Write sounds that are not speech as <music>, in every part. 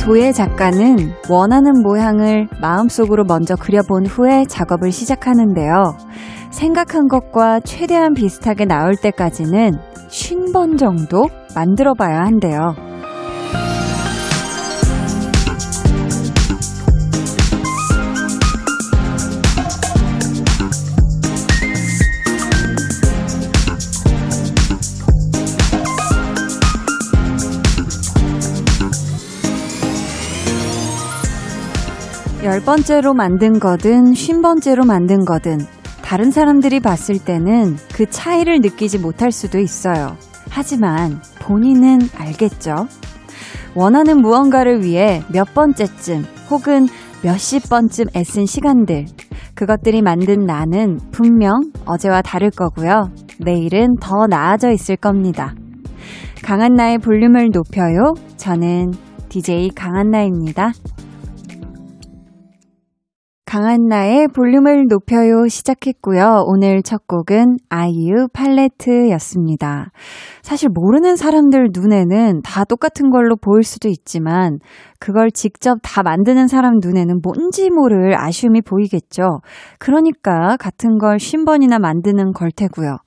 도예 작가는 원하는 모양을 마음속으로 먼저 그려본 후에 작업을 시작하는데요. 생각한 것과 최대한 비슷하게 나올 때까지는 50번 정도 만들어 봐야 한대요. 열 번째로 만든 거든 쉰 번째로 만든 거든 다른 사람들이 봤을 때는 그 차이를 느끼지 못할 수도 있어요. 하지만 본인은 알겠죠? 원하는 무언가를 위해 몇 번째쯤 혹은 몇십 번쯤 애쓴 시간들. 그것들이 만든 나는 분명 어제와 다를 거고요. 내일은 더 나아져 있을 겁니다. 강한 나의 볼륨을 높여요. 저는 DJ 강한나입니다. 강한나의 볼륨을 높여요 시작했고요. 오늘 첫 곡은 아이유 팔레트였습니다. 사실 모르는 사람들 눈에는 다 똑같은 걸로 보일 수도 있지만 그걸 직접 다 만드는 사람 눈에는 뭔지 모를 아쉬움이 보이겠죠. 그러니까 같은 걸 50번이나 만드는 걸 테고요.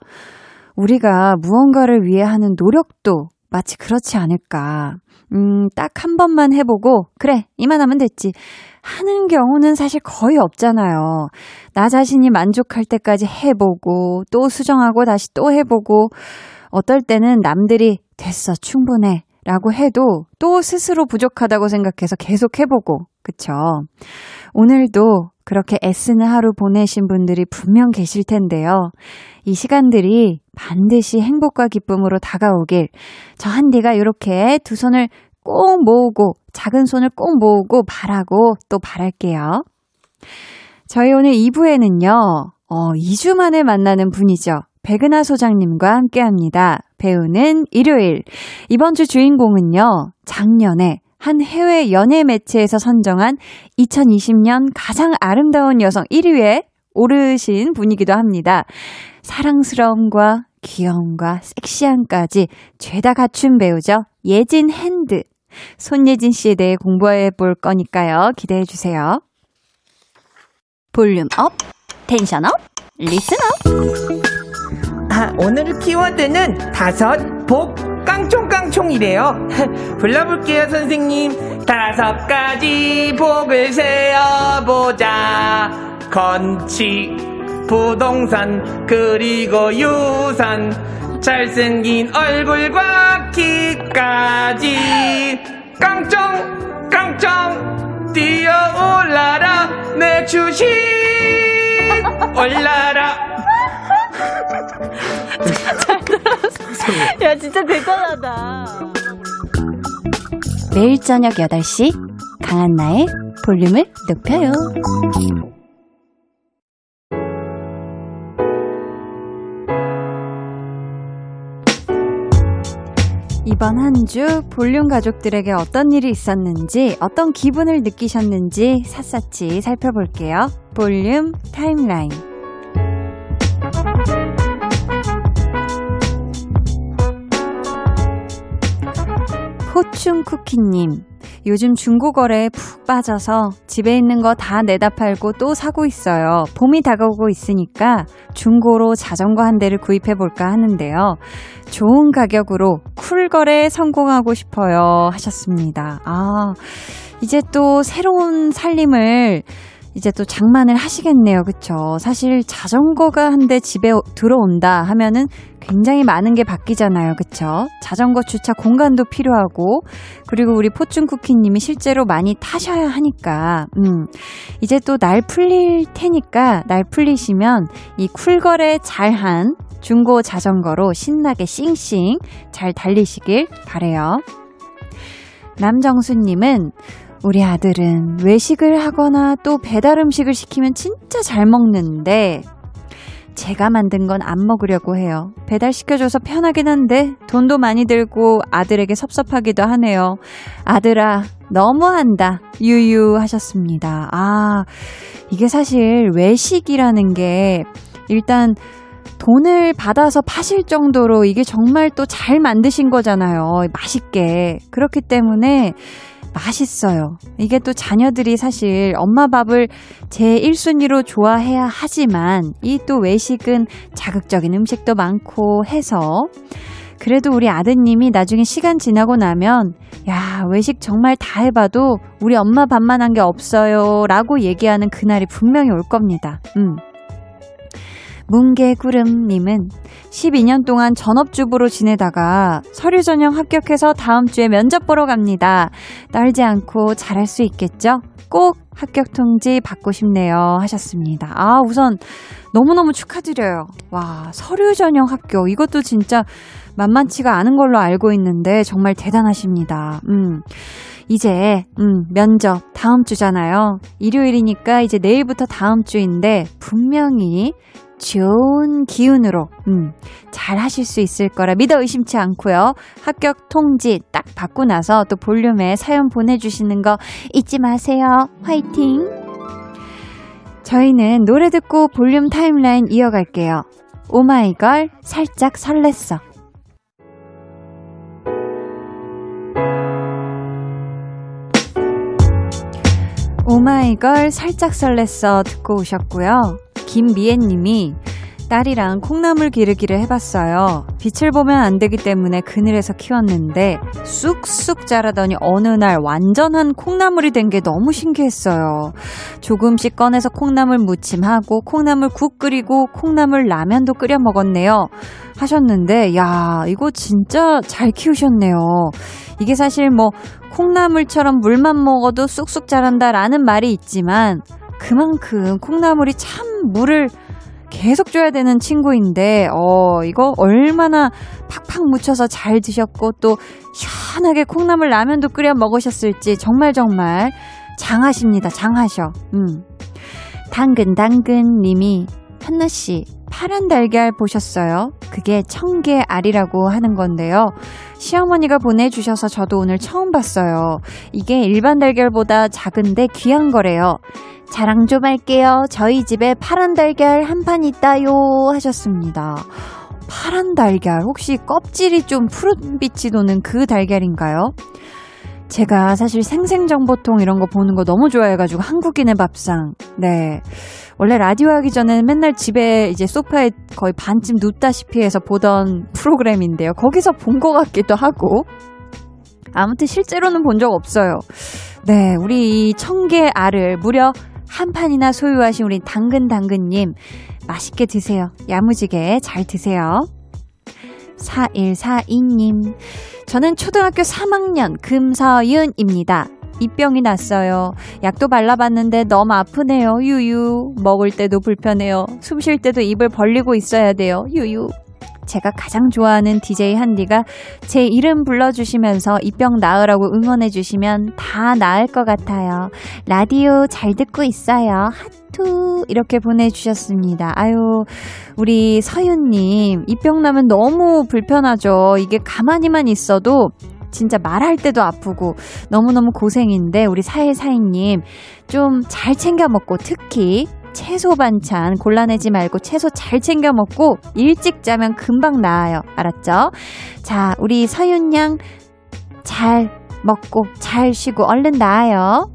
우리가 무언가를 위해 하는 노력도 마치 그렇지 않을까. 음, 딱 한 번만 해보고, 그래, 이만하면 됐지. 하는 경우는 사실 거의 없잖아요. 나 자신이 만족할 때까지 해보고, 또 수정하고 다시 또 해보고, 어떨 때는 남들이 됐어, 충분해. 라고 해도 또 스스로 부족하다고 생각해서 계속 해보고, 그쵸? 오늘도 그렇게 애쓰는 하루 보내신 분들이 분명 계실 텐데요. 이 시간들이 반드시 행복과 기쁨으로 다가오길 저 한디가 이렇게 두 손을 꼭 모으고 작은 손을 꼭 모으고 바라고 또 바랄게요. 저희 오늘 2부에는요. 어, 2주 만에 만나는 분이죠. 백은하 소장님과 함께 합니다. 배우는 일요일. 이번 주 주인공은요. 작년에 한 해외 연예 매체에서 선정한 2020년 가장 아름다운 여성 1위에 오르신 분이기도 합니다. 사랑스러움과 귀여움과 섹시함까지 죄다 갖춘 배우죠. 예진 hand. 손예진 씨에 대해 공부해 볼 거니까요. 기대해 주세요. volume up, tension up, listen up. 아, 오늘 키워드는 다섯 복 깡총깡총이래요. <laughs> 불러볼게요, 선생님. 다섯 가지 복을 세어보자. 건축, 부동산, 그리고 유산. 잘생긴 얼굴과 키까지. 깡총, 깡총, 뛰어올라라. 내 주식, 올라라. <laughs> 야, 진짜 대단하다. 매일 저녁 8시 강한나의 볼륨을 높여요. 이번 한 주 볼륨 가족들에게 어떤 일이 있었는지, 어떤 기분을 느끼셨는지 샅샅이 살펴볼게요. 볼륨 타임라인. 포춘 쿠키님. 요즘 중고거래에 푹 빠져서 집에 있는 거 다 내다 팔고 또 사고 있어요. 봄이 다가오고 있으니까 중고로 자전거 한 대를 구입해 볼까 하는데요. 좋은 가격으로 쿨거래 성공하고 싶어요. 하셨습니다. 아, 이제 또 새로운 살림을 이제 또 장만을 하시겠네요. 그쵸? 사실 자전거가 한 대 집에 들어온다 하면은 굉장히 많은 게 바뀌잖아요. 그쵸? 자전거 주차 공간도 필요하고, 그리고 우리 포춘쿠키님이 실제로 많이 타셔야 하니까, 음, 이제 또 날 풀릴 테니까, 날 풀리시면 이 쿨거래 잘한 중고 자전거로 신나게 싱싱 잘 달리시길 바래요. 남정수님은 우리 아들은 외식을 하거나 또 배달 음식을 시키면 진짜 잘 먹는데 제가 만든 건 안 먹으려고 해요. 배달 시켜줘서 편하긴 한데 돈도 많이 들고 아들에게 섭섭하기도 하네요. 아들아, 너무한다. 유유 하셨습니다. 아, 이게 사실 외식이라는 게 일단 돈을 받아서 파실 정도로 이게 정말 또 잘 만드신 거잖아요. 맛있게. 그렇기 때문에 맛있어요. 이게 또 자녀들이 사실 엄마 밥을 제 1순위로 좋아해야 하지만 이 또 외식은 자극적인 음식도 많고 해서 그래도 우리 아드님이 나중에 시간 지나고 나면 야, 외식 정말 다 해봐도 우리 엄마 밥만 한 게 없어요. 라고 얘기하는 그날이 분명히 올 겁니다. 음. 뭉게구름님은 12년 동안 전업주부로 지내다가 서류 전형 합격해서 다음 주에 면접 보러 갑니다. 떨지 않고 잘할 수 있겠죠? 꼭 합격 통지 받고 싶네요. 하셨습니다. 아, 우선 너무너무 축하드려요. 와, 서류 전형 합격. 이것도 진짜 만만치가 않은 걸로 알고 있는데 정말 대단하십니다. 음. 이제 음, 면접 다음 주잖아요. 일요일이니까 이제 내일부터 다음 주인데 분명히 좋은 기운으로 음, 잘 하실 수 있을 거라 믿어 의심치 않고요. 합격 통지 딱 받고 나서 또 볼륨에 사연 보내주시는 거 잊지 마세요. 화이팅! 저희는 노래 듣고 볼륨 타임라인 이어갈게요. 오마이걸 살짝 설렜어. 오마이걸 살짝 설렜어 듣고 오셨고요. 김미애님이 딸이랑 콩나물 기르기를 해봤어요. 빛을 보면 안 되기 때문에 그늘에서 키웠는데 쑥쑥 자라더니 어느 날 완전한 콩나물이 된 게 너무 신기했어요. 조금씩 꺼내서 콩나물 무침하고 콩나물 국 끓이고 콩나물 라면도 끓여 먹었네요. 하셨는데 야 이거 진짜 잘 키우셨네요. 이게 사실 뭐 콩나물처럼 물만 먹어도 쑥쑥 자란다라는 말이 있지만 그만큼 콩나물이 참 물을 계속 줘야 되는 친구인데, 어, 이거 얼마나 팍팍 묻혀서 잘 드셨고, 또, 시원하게 콩나물 라면도 끓여 먹으셨을지, 정말 정말 장하십니다. 장하셔. 음. 당근, 당근 님이, 한나씨, 파란 달걀 보셨어요? 그게 청개 알이라고 하는 건데요. 시어머니가 보내주셔서 저도 오늘 처음 봤어요. 이게 일반 달걀보다 작은데 귀한 거래요. 자랑 좀 할게요. 저희 집에 파란 달걀 한 판 있다요. 하셨습니다. 파란 달걀, 혹시 껍질이 좀 푸른빛이 도는 그 달걀인가요? 제가 사실 생생정보통 이런 거 보는 거 너무 좋아해가지고 한국인의 밥상. 네. 원래 라디오 하기 전에는 맨날 집에 이제 소파에 거의 반쯤 눕다시피 해서 보던 프로그램인데요. 거기서 본 것 같기도 하고. 아무튼 실제로는 본 적 없어요. 네. 우리 이 청개 알을 무려 한 판이나 소유하신 우리 당근당근님, 맛있게 드세요. 야무지게 잘 드세요. 4142님, 저는 초등학교 3학년 금서윤입니다. 입병이 났어요. 약도 발라봤는데 너무 아프네요. 유유. 먹을 때도 불편해요. 숨 쉴 때도 입을 벌리고 있어야 돼요. 유유. 제가 가장 좋아하는 DJ 한디가 제 이름 불러주시면서 이 병 나으라고 응원해주시면 다 나을 것 같아요. 라디오 잘 듣고 있어요. 하투 이렇게 보내주셨습니다. 아유 우리 서윤님 이 병 나면 너무 불편하죠. 이게 가만히만 있어도 진짜 말할 때도 아프고 너무너무 고생인데 우리 사일사이님 좀 잘 챙겨 먹고 특히 채소 반찬 골라내지 말고 채소 잘 챙겨 먹고 일찍 자면 금방 나아요. 알았죠? 자, 우리 서윤 양 잘 먹고 잘 쉬고 얼른 나아요.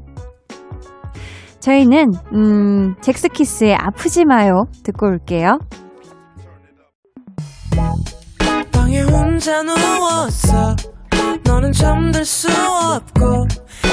저희는 음, 잭스키스의 아프지 마요 듣고 올게요. 방에 혼자 누웠어 너는 잠들 수 없고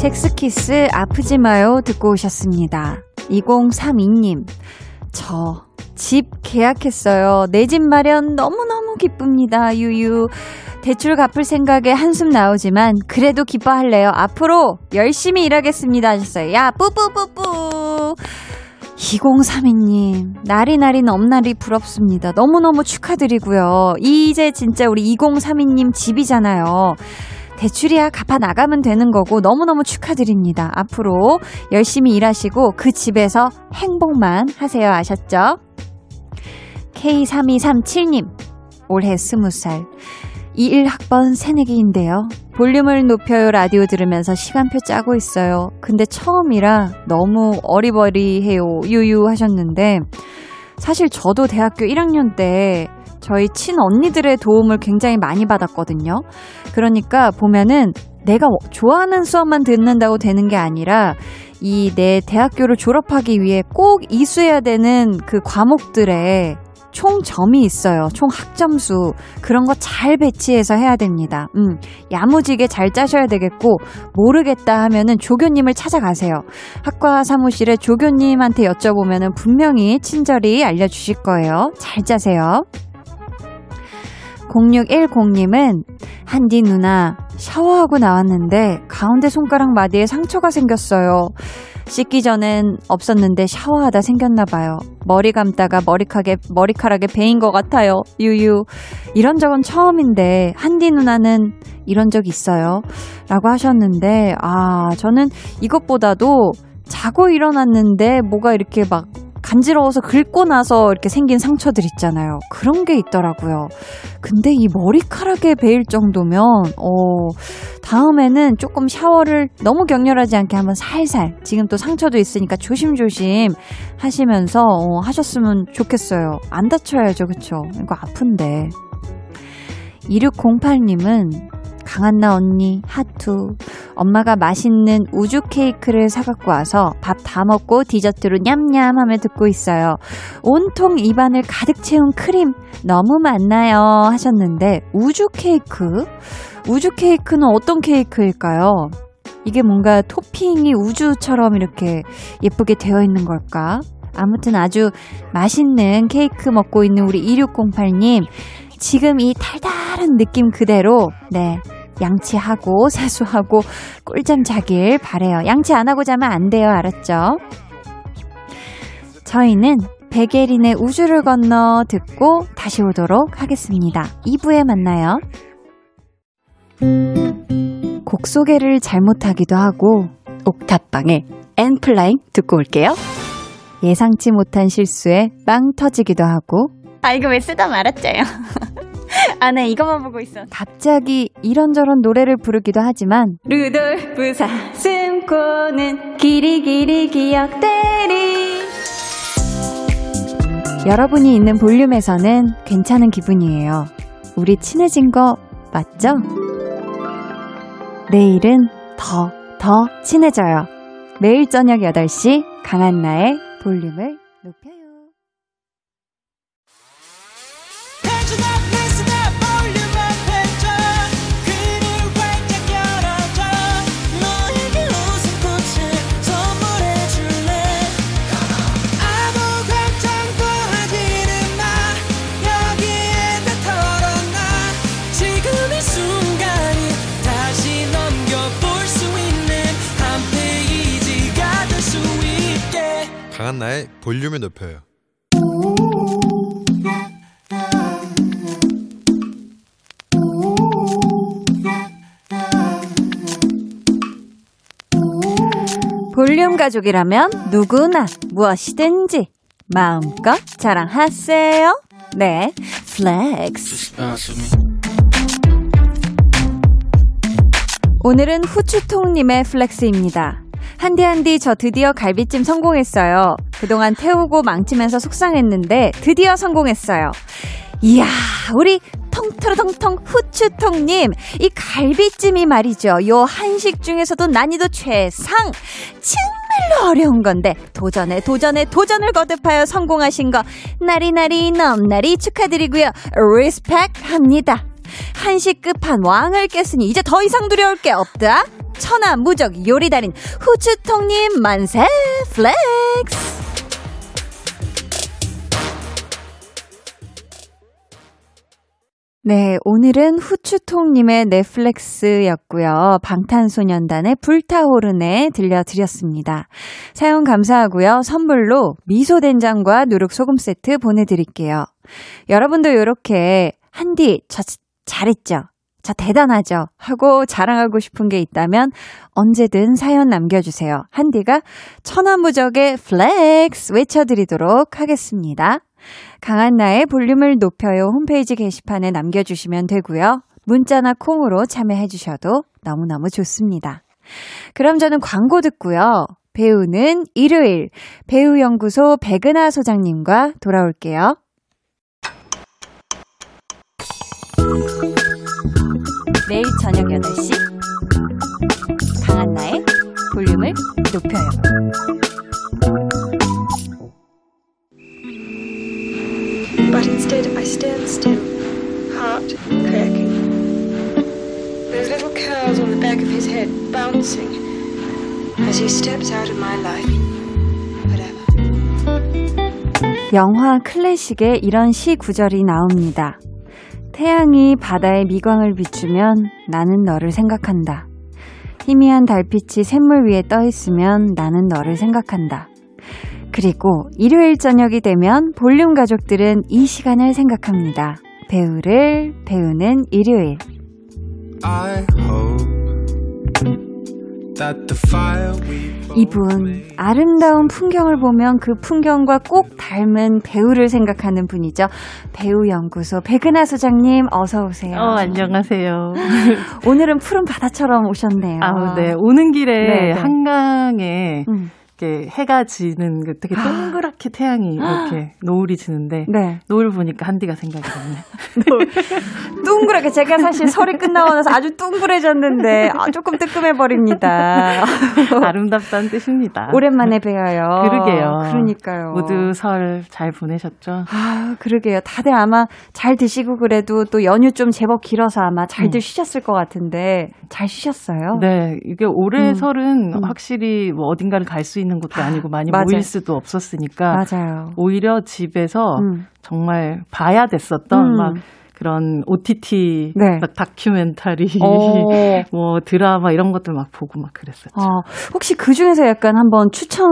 섹스키스 아프지 마요 듣고 오셨습니다. 2032님, 저 집 계약했어요. 내 집 마련 너무너무 기쁩니다. 유유. 대출 갚을 생각에 한숨 나오지만 그래도 기뻐할래요. 앞으로 열심히 일하겠습니다 하셨어요. 야, 뿌뿌뿌뿌. 2032님, 날이 날이 넘날이 부럽습니다. 너무너무 축하드리고요. 이제 진짜 우리 2032님 집이잖아요. 대출이야 갚아 나가면 되는 거고 너무너무 축하드립니다. 앞으로 열심히 일하시고 그 집에서 행복만 하세요. 아셨죠? K3237님, 올해 20살. 21학번 새내기인데요. 볼륨을 높여요 라디오 들으면서 시간표 짜고 있어요. 근데 처음이라 너무 어리버리해요. 유유 하셨는데 사실 저도 대학교 1학년 때 저희 친언니들의 도움을 굉장히 많이 받았거든요. 그러니까 보면은 내가 좋아하는 수업만 듣는다고 되는 게 아니라 이 내 대학교를 졸업하기 위해 꼭 이수해야 되는 그 과목들의 총 점이 있어요. 총 학점수. 그런 거 잘 배치해서 해야 됩니다. 음, 야무지게 잘 짜셔야 되겠고, 모르겠다 하면은 조교님을 찾아가세요. 학과 사무실에 조교님한테 여쭤보면은 분명히 친절히 알려주실 거예요. 잘 짜세요. 0610님은 한디 누나 샤워하고 나왔는데 가운데 손가락 마디에 상처가 생겼어요. 씻기 전엔 없었는데 샤워하다 생겼나 봐요. 머리 감다가 머리카락에 머리카락에 베인 것 같아요. 유유. 이런 적은 처음인데 한디 누나는 이런 적 있어요. 라고 하셨는데 아, 저는 이것보다도 자고 일어났는데 뭐가 이렇게 막 간지러워서 긁고 나서 이렇게 생긴 상처들 있잖아요. 그런 게 있더라고요. 근데 이 머리카락에 베일 정도면, 어, 다음에는 조금 샤워를 너무 격렬하지 않게 한번 살살, 지금 또 상처도 있으니까 조심조심 하시면서, 어, 하셨으면 좋겠어요. 안 다쳐야죠, 그쵸? 이거 아픈데. 2608님은 강한나 언니, 하투. 엄마가 맛있는 우주 케이크를 사갖고 와서 밥 다 먹고 디저트로 냠냠 하며 듣고 있어요. 온통 입안을 가득 채운 크림 너무 많나요? 하셨는데, 우주 케이크? 우주 케이크는 어떤 케이크일까요? 이게 뭔가 토핑이 우주처럼 이렇게 예쁘게 되어 있는 걸까? 아무튼 아주 맛있는 케이크 먹고 있는 우리 2608님. 지금 이 달달한 느낌 그대로, 네. 양치하고 <laughs> 세수하고 꿀잠 자길 바래요. 양치 안 하고 자면 안 돼요. 알았죠? 저희는 백예린의 우주를 건너 듣고 다시 오도록 하겠습니다. 2부에 만나요. 곡 소개를 잘못하기도 하고 옥탑방에 엔플라잉 듣고 올게요. 예상치 못한 실수에 빵 터지기도 하고 아, 이거 왜 쓰다 말았죠요? <laughs> 아, 네, 이것만 보고 있어. 갑자기 이런저런 노래를 부르기도 하지만 루돌프 사슴코는 길이 길이 기억되리. 여러분이 있는 볼륨에서는 괜찮은 기분이에요. 우리 친해진 거 맞죠? 내일은 더, 더 친해져요. 매일 저녁 8시 강한나의 볼륨을 높여요. 강한나의 볼륨을 높여요. 볼륨 가족이라면 누구나 무엇이든지 마음껏 자랑하세요. 네, flex. 오늘은 후추통님의 flex입니다. 한디 한디 저 드디어 갈비찜 성공했어요. 그동안 태우고 망치면서 속상했는데 드디어 성공했어요. 이야, 우리 통트로통통 후추통님, 이 갈비찜이 말이죠. 요 한식 중에서도 난이도 최상! 정말로 어려운 건데, 도전에 도전에 도전을 거듭하여 성공하신 거, 나리나리 넘나리 축하드리고요. respect 합니다. 한식 끝판 왕을 깼으니 이제 더 이상 두려울 게 없다. 천하 무적 요리 달인 후추통님 만세 flex. 네, 오늘은 후추통님의 flex였고요. 방탄소년단의 불타오르네 들려드렸습니다. 사연 감사하고요. 선물로 미소된장과 누룩소금 세트 보내드릴게요. 여러분도 이렇게 한디 저 잘했죠? 저 대단하죠? 하고 자랑하고 싶은 게 있다면 언제든 사연 남겨주세요. 한디가 천하무적의 flex 외쳐드리도록 하겠습니다. 강한나의 볼륨을 높여요 홈페이지 게시판에 남겨주시면 되고요. 문자나 콩으로 참여해주셔도 너무너무 좋습니다. 그럼 저는 광고 듣고요. 배우는 일요일 배우연구소 백은하 소장님과 돌아올게요. 매일 저녁 8시 강한나의 볼륨을 높여요. But instead, I stand still, heart cracking. Those little curls on the back of his head bouncing as he steps out of my life. Whatever. 영화 클래식에 이런 시 구절이 나옵니다. 태양이 바다의 미광을 비추면 나는 너를 생각한다. 희미한 달빛이 샘물 위에 떠 있으면 나는 너를 생각한다. 그리고 일요일 저녁이 되면 볼륨 가족들은 이 시간을 생각합니다. 배우를 배우는 일요일. I hope that the fire we 이분 아름다운 풍경을 보면 그 풍경과 꼭 닮은 배우를 생각하는 분이죠. 배우 연구소 백은하 소장님 어서 오세요. 어, 안녕하세요. <laughs> 오늘은 푸른 바다처럼 오셨네요. 아, 네. 오는 길에 네, 네. 한강에 음, 이렇게 해가 지는 그 되게 동그랗게 태양이 이렇게 노을이 지는데 네. 노을 보니까 한디가 생각이 나네. <laughs> 둥그랗게 제가 사실 설이 끝나고 나서 아주 둥그레졌는데 아, 조금 뜨끔해 버립니다. <laughs> 아름답다는 뜻입니다. 오랜만에 뵈어요. 그러게요. 그러니까요. 모두 설 잘 보내셨죠? 아, 그러게요. 다들 아마 잘 드시고 그래도 또 연휴 좀 제법 길어서 아마 잘들 음. 쉬셨을 것 같은데 잘 쉬셨어요? 네, 이게 올해 음. 설은 음. 확실히 뭐 어딘가를 갈 수 있는 것도 아니고 많이 맞아요. 모일 수도 없었으니까 맞아요. 오히려 집에서 음. 정말 봐야 됐었던 음. 막 그런 OTT 네. 막 다큐멘터리 어. <laughs> 뭐 드라마 이런 것들 막 보고 막 그랬었죠. 어, 혹시 그 중에서 약간 한번 추천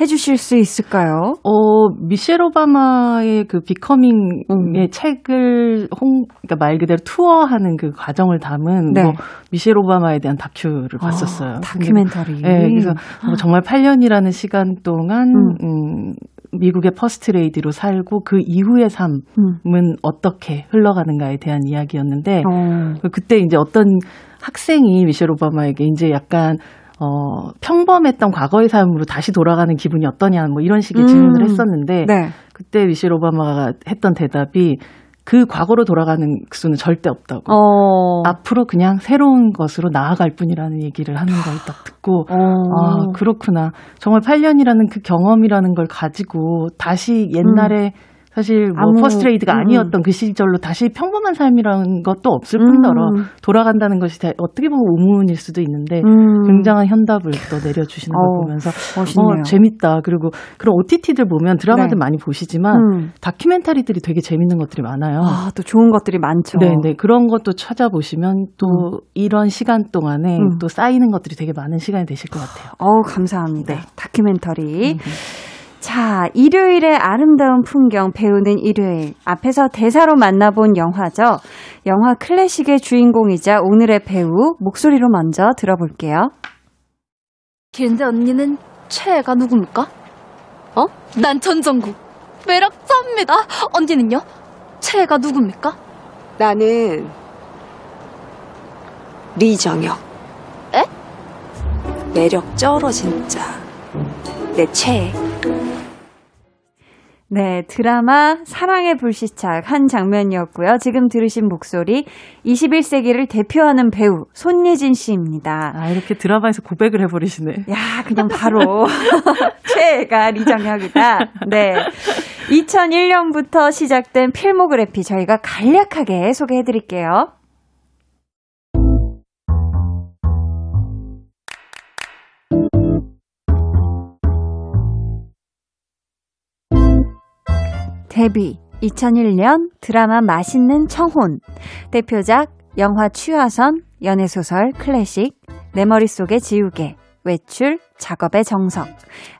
해 주실 수 있을까요? 어, 미셸 오바마의 그 Becoming의 음. 책을 홍, 그러니까 말 그대로 투어하는 그 과정을 담은 네. 뭐 미셸 오바마에 대한 다큐를 봤었어요. 어, 다큐멘터리. 네, 그래서 뭐 정말 8년이라는 시간 동안 음. 음, 미국의 퍼스트 레이디로 살고 그 이후의 삶은 음. 어떻게 흘러가는가에 대한 이야기였는데 어. 그때 이제 어떤 학생이 미셸 오바마에게 이제 약간 어 평범했던 과거의 삶으로 다시 돌아가는 기분이 어떠냐 뭐 이런 식의 음. 질문을 했었는데 네. 그때 미셸 오바마가 했던 대답이 그 과거로 돌아가는 수는 절대 없다고. 어. 앞으로 그냥 새로운 것으로 나아갈 뿐이라는 얘기를 하는 걸 딱 듣고 어. 아 그렇구나 정말 8년이라는 그 경험이라는 걸 가지고 다시 옛날에 사실 뭐 아무- 퍼스트레이디가 음. 아니었던 그 시절로 다시 평범한 삶이라는 것도 없을 뿐더러 음. 돌아간다는 것이 다- 어떻게 보면 우문일 수도 있는데 음. 굉장한 현답을 또 내려주시는 걸 어, 보면서 멋있네요. 어, 재밌다. 그리고 그런 OTT들 보면 드라마들 네. 많이 보시지만 음. 다큐멘터리들이 되게 재밌는 것들이 많아요. 아, 또 좋은 것들이 많죠. 네, 네. 그런 것도 찾아보시면 또 이런 시간 동안에 음. 또 쌓이는 것들이 되게 많은 시간이 되실 것 같아요. 어우, 감사합니다. 네. 다큐멘터리. 자, 일요일의 아름다운 풍경 배우는 일요일. 앞에서 대사로 만나본 영화죠. 영화 클래식의 주인공이자 오늘의 배우 목소리로 먼저 들어볼게요. 근데 언니는 최애가 누굽니까? 어? 난 전정국. 매력자입니다. 언니는요? 최애가 누굽니까? 나는 리정혁. 에? 매력 쩔어 진짜. 내 최애. 네, 드라마 사랑의 불시착 한 장면이었고요. 지금 들으신 목소리 21세기를 대표하는 배우 손예진 씨입니다. 아, 이렇게 드라마에서 고백을 해버리시네. 야, 그냥 바로 <laughs> 최애가 리정혁이다. 네. 2001년부터 시작된 필모그래피 저희가 간략하게 소개해 드릴게요. 데뷔 2001년 드라마 맛있는 청혼. 대표작 영화 취화선 연애소설 클래식 내 머릿속에 지우개 외출 작업의 정석.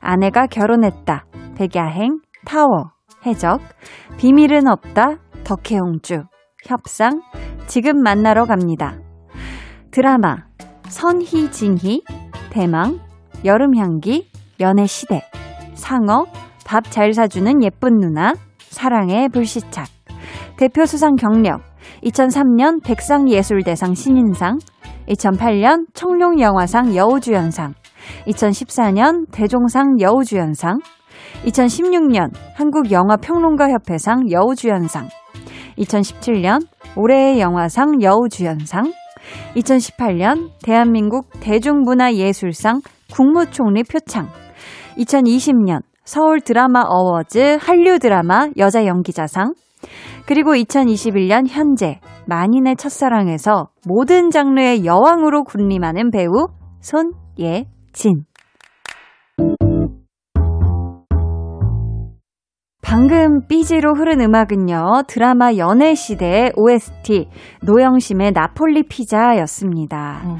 아내가 결혼했다. 백야행 타워. 해적. 비밀은 없다. 덕혜옹주. 협상. 지금 만나러 갑니다. 드라마 선희 진희. 대망 여름향기 연애시대. 상어 밥 잘 사주는 예쁜 누나 사랑의 불시착. 대표 수상 경력 2003년 백상예술대상 신인상 2008년 청룡영화상 여우주연상 2014년 대종상 여우주연상 2016년 한국영화평론가협회상 여우주연상 2017년 올해의 영화상 여우주연상 2018년 대한민국 대중문화예술상 국무총리 표창 2020년 서울 드라마 어워즈 한류 드라마 여자 연기자상 그리고 2021년 현재 만인의 첫사랑에서 모든 장르의 여왕으로 군림하는 배우 손예진. 방금 삐지로 흐른 음악은요, 드라마 연애시대의 OST, 노영심의 나폴리 피자였습니다. 음.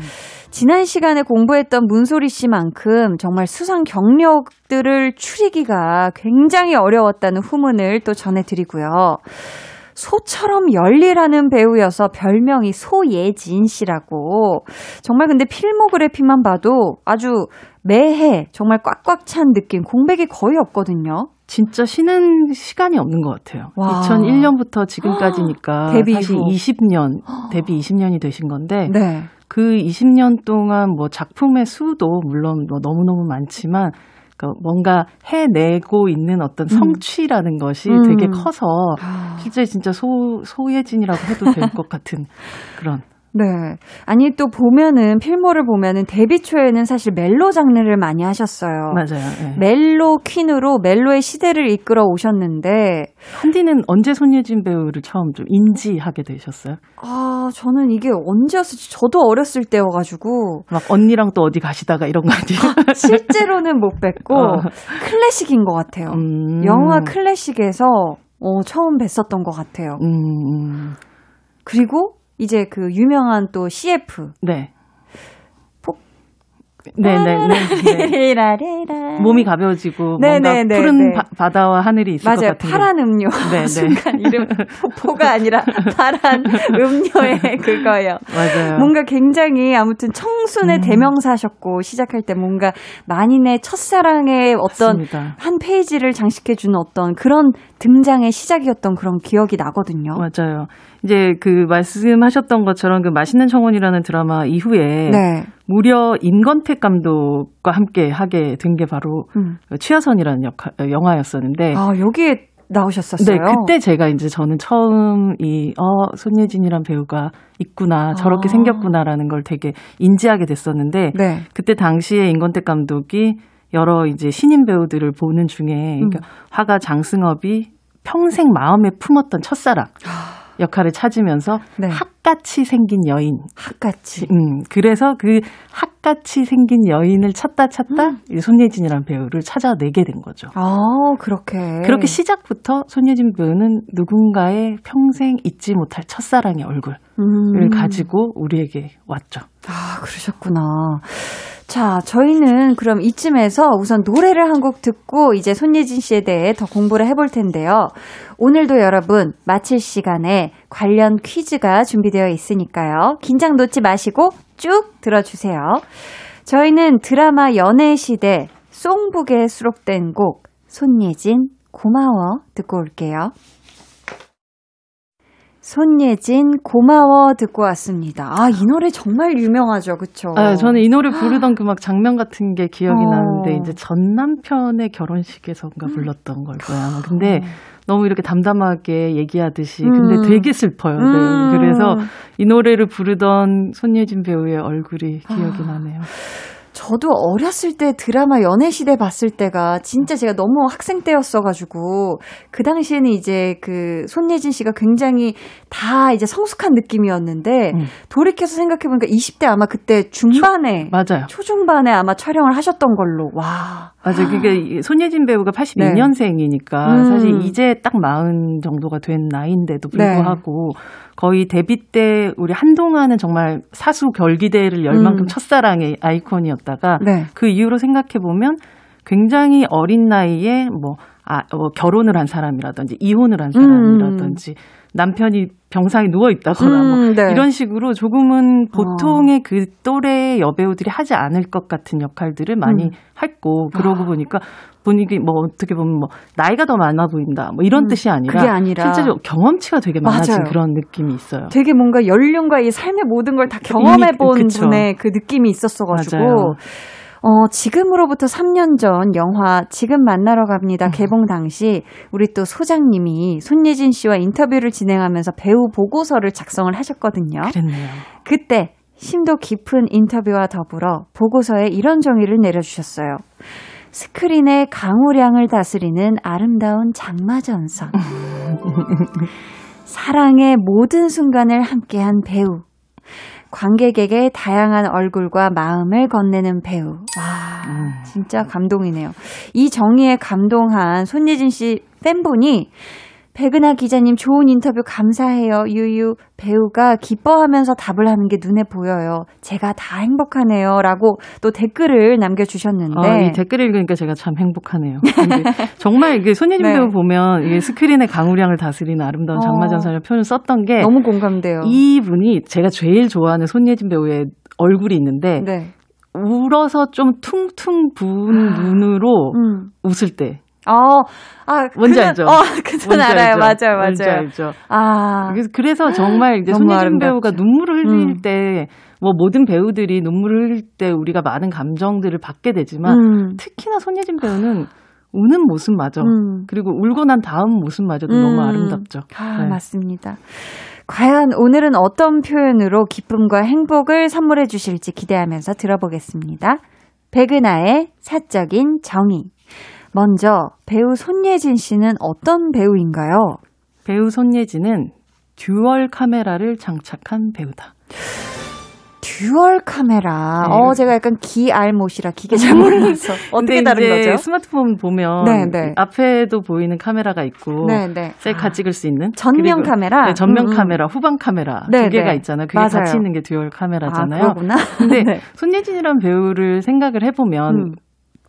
지난 시간에 공부했던 문소리 씨만큼 정말 수상 경력들을 추리기가 굉장히 어려웠다는 후문을 또 전해드리고요. 소처럼 열일하는 배우여서 별명이 소예진 씨라고. 정말 근데 필모그래피만 봐도 아주 매해 정말 꽉꽉 찬 느낌, 공백이 거의 없거든요. 진짜 쉬는 시간이 없는 것 같아요. 와. 2001년부터 지금까지니까 <gasps> 데뷔 사실 이후. 20년 데뷔 20년이 되신 건데 네. 그 20년 동안 뭐 작품의 수도 물론 뭐 너무너무 많지만 그 뭔가 해내고 있는 어떤 성취라는 것이 음. 되게 커서 아. 실제 진짜 소 소예진이라고 해도 될 것 같은 그런 네. 아니, 또 보면은, 필모를 보면은 데뷔 초에는 사실 멜로 장르를 많이 하셨어요. 맞아요. 예. 멜로 퀸으로 멜로의 시대를 이끌어 오셨는데, 한디는 언제 손예진 배우를 처음 좀 인지하게 되셨어요? 아, 저는 이게 언제였을지 저도 어렸을 때여가지고, 막 언니랑 또 어디 가시다가 이런 거 아니에요? 실제로는 못 뵀고, <laughs> 어. 클래식인 것 같아요. 음. 영화 클래식에서 어, 처음 뵀었던 것 같아요. 음, 음. 그리고 이제 그 유명한 또 CF. 네. 폭- 네네네. 네. 라레라. 몸이 가벼워지고 네, 뭔가 네, 네, 푸른 네. 바, 다와 하늘이 있을 것 맞아요. 같은 파란 음료. 네, 네. 순간 이름 포가 아니라 파란 음료의 <laughs> 그거요. 맞아요. 뭔가 굉장히 아무튼 청순의 음. 대명사셨고 시작할 때 뭔가 만인의 첫사랑의 어떤 맞습니다. 한 페이지를 장식해 주는 어떤 그런 등장의 시작이었던 그런 기억이 나거든요. 맞아요. 이제 그 말씀하셨던 것처럼 그 맛있는 청혼이라는 드라마 이후에 네. 무려 임건택 감독과 함께 하게 된 게 바로 음. 취하선이라는 역할, 영화였었는데 아 여기에 나오셨었어요. 네, 그때 제가 이제 저는 처음 이, 어, 손예진이란 배우가 있구나, 저렇게 아. 생겼구나라는 걸 되게 인지하게 됐었는데, 네. 그때 당시에 임건택 감독이 여러 이제 신인 배우들을 보는 중에, 그러니까 화가 장승업이 평생 마음에 품었던 첫사랑 역할을 찾으면서 네. 학같이 생긴 여인. 학같이. 음, 그래서 그 학같이 생긴 여인을 찾다 찾다 이 손예진이라는 배우를 찾아내게 된 거죠. 아 그렇게. 그렇게 시작부터 손예진 배우는 누군가의 평생 잊지 못할 첫사랑의 얼굴을 음. 가지고 우리에게 왔죠. 아, 그러셨구나. 자, 저희는 그럼 이쯤에서 우선 노래를 한 곡 듣고 이제 손예진 씨에 대해 더 공부를 해볼 텐데요. 오늘도 여러분 마칠 시간에 관련 퀴즈가 준비되어 있으니까요. 긴장 놓지 마시고 쭉 들어주세요. 저희는 드라마 연애시대 송북에 수록된 곡 손예진 고마워 듣고 올게요. 손예진 고마워 듣고 왔습니다. 아, 이 노래 정말 유명하죠. 그쵸? 아, 저는 이 노래 부르던 그 막 장면 같은 게 기억이 어. 나는데 이제 전 남편의 결혼식에서인가 불렀던 걸 거야. 근데 너무 이렇게 담담하게 얘기하듯이 근데 음. 되게 슬퍼요. 음. 네. 그래서 이 노래를 부르던 손예진 배우의 얼굴이 기억이 아. 나네요. 저도 어렸을 때 드라마 연애시대 봤을 때가 진짜 제가 너무 학생 때였어가지고 그 당시에는 이제 그 손예진 씨가 굉장히 다 이제 성숙한 느낌이었는데 음. 돌이켜서 생각해보니까 20대 아마 그때 중반에 맞아요. 초중반에 아마 촬영을 하셨던 걸로 와 맞아요. 그게 이 손예진 배우가 82년생이니까 음. 사실 이제 딱 마흔 정도가 된 나이인데도 불구하고 거의 데뷔 때 우리 한동안은 정말 사수 결기대를 열 음. 만큼 첫사랑의 아이콘이었다가 네. 그 이후로 생각해 보면 굉장히 어린 나이에 뭐, 아, 뭐 결혼을 한 사람이라든지 이혼을 한 사람이라든지 남편이 병상에 누워 있다거나 뭐 음, 네. 이런 식으로 조금은 보통의 그 또래 여배우들이 하지 않을 것 같은 역할들을 많이 음. 했고 그러고 보니까 분위기 뭐 어떻게 보면 뭐 나이가 더 많아 보인다 뭐 이런 음, 뜻이 아니라, 그게 아니라 실제로 경험치가 되게 많아진 맞아요. 그런 느낌이 있어요. 되게 뭔가 연륜과 이 삶의 모든 걸 다 경험해본 그쵸. 분의 그 느낌이 있었어 가지고. 어, 지금으로부터 3년 전 영화 지금 만나러 음. 갑니다 개봉 당시 우리 또 소장님이 손예진 씨와 인터뷰를 진행하면서 배우 보고서를 작성을 하셨거든요. 그랬네요. 그때 심도 깊은 인터뷰와 더불어 보고서에 이런 정의를 내려주셨어요. 스크린의 강우량을 다스리는 아름다운 장마전선. <laughs> 사랑의 모든 순간을 함께한 배우. 관객에게 다양한 얼굴과 마음을 건네는 배우. 와, 음. 진짜 감동이네요. 이 정의에 감동한 손예진 씨 팬분이 백은하 기자님 좋은 인터뷰 감사해요. 유유 배우가 기뻐하면서 답을 하는 게 눈에 보여요. 제가 다 행복하네요. 라고 또 댓글을 남겨주셨는데. 어, 이 댓글을 읽으니까 제가 참 행복하네요. 정말 이게 손예진 <laughs> 네. 배우 보면 이게 스크린의 강우량을 다스리는 아름다운 어. 장마전선이라는 표현을 썼던 게 너무 공감돼요. 이분이 제가 제일 좋아하는 손예진 배우의 얼굴이 있는데 네. 울어서 좀 퉁퉁 부은 눈으로 음. 웃을 때 어, 아, 뭔지 그 눈- 알죠? 어, <laughs> 그눈 뭔지 알아요. 알죠? 맞아요, 뭔지 맞아요. 알죠? 아, 그래서, 그래서 정말 이제 너무 손예진. 배우가 눈물을 흘릴 음. 때, 뭐 모든 배우들이 눈물을 흘릴 때 우리가 많은 감정들을 받게 되지만 음. 특히나 손예진 배우는 우는 모습마저 음. 그리고 울고 난 다음 모습마저도 너무 음. 아름답죠. 아, 네. 맞습니다. 과연 오늘은 어떤 표현으로 기쁨과 행복을 선물해 주실지 기대하면서 들어보겠습니다. 백은하의 사적인 정의. 먼저 배우 손예진 씨는 어떤 배우인가요? 배우 손예진은 dual 카메라를 장착한 배우다. dual 카메라. 네. 어, 제가 약간 기알못이라 기계 잘 몰라서 <laughs> 어떻게 다른 거죠? 스마트폰 보면 네, 네. 앞에도 보이는 카메라가 있고 네, 네. 셀카 찍을 수 있는 전면 카메라? 네, 전면 음, 음. 카메라, 후방 카메라 네, 두 개가 네. 있잖아요. 그게 맞아요. 같이 있는 게 dual 카메라잖아요. 아, 그러구나. 근데 <laughs> 네. 손예진이란 배우를 생각을 해보면 음.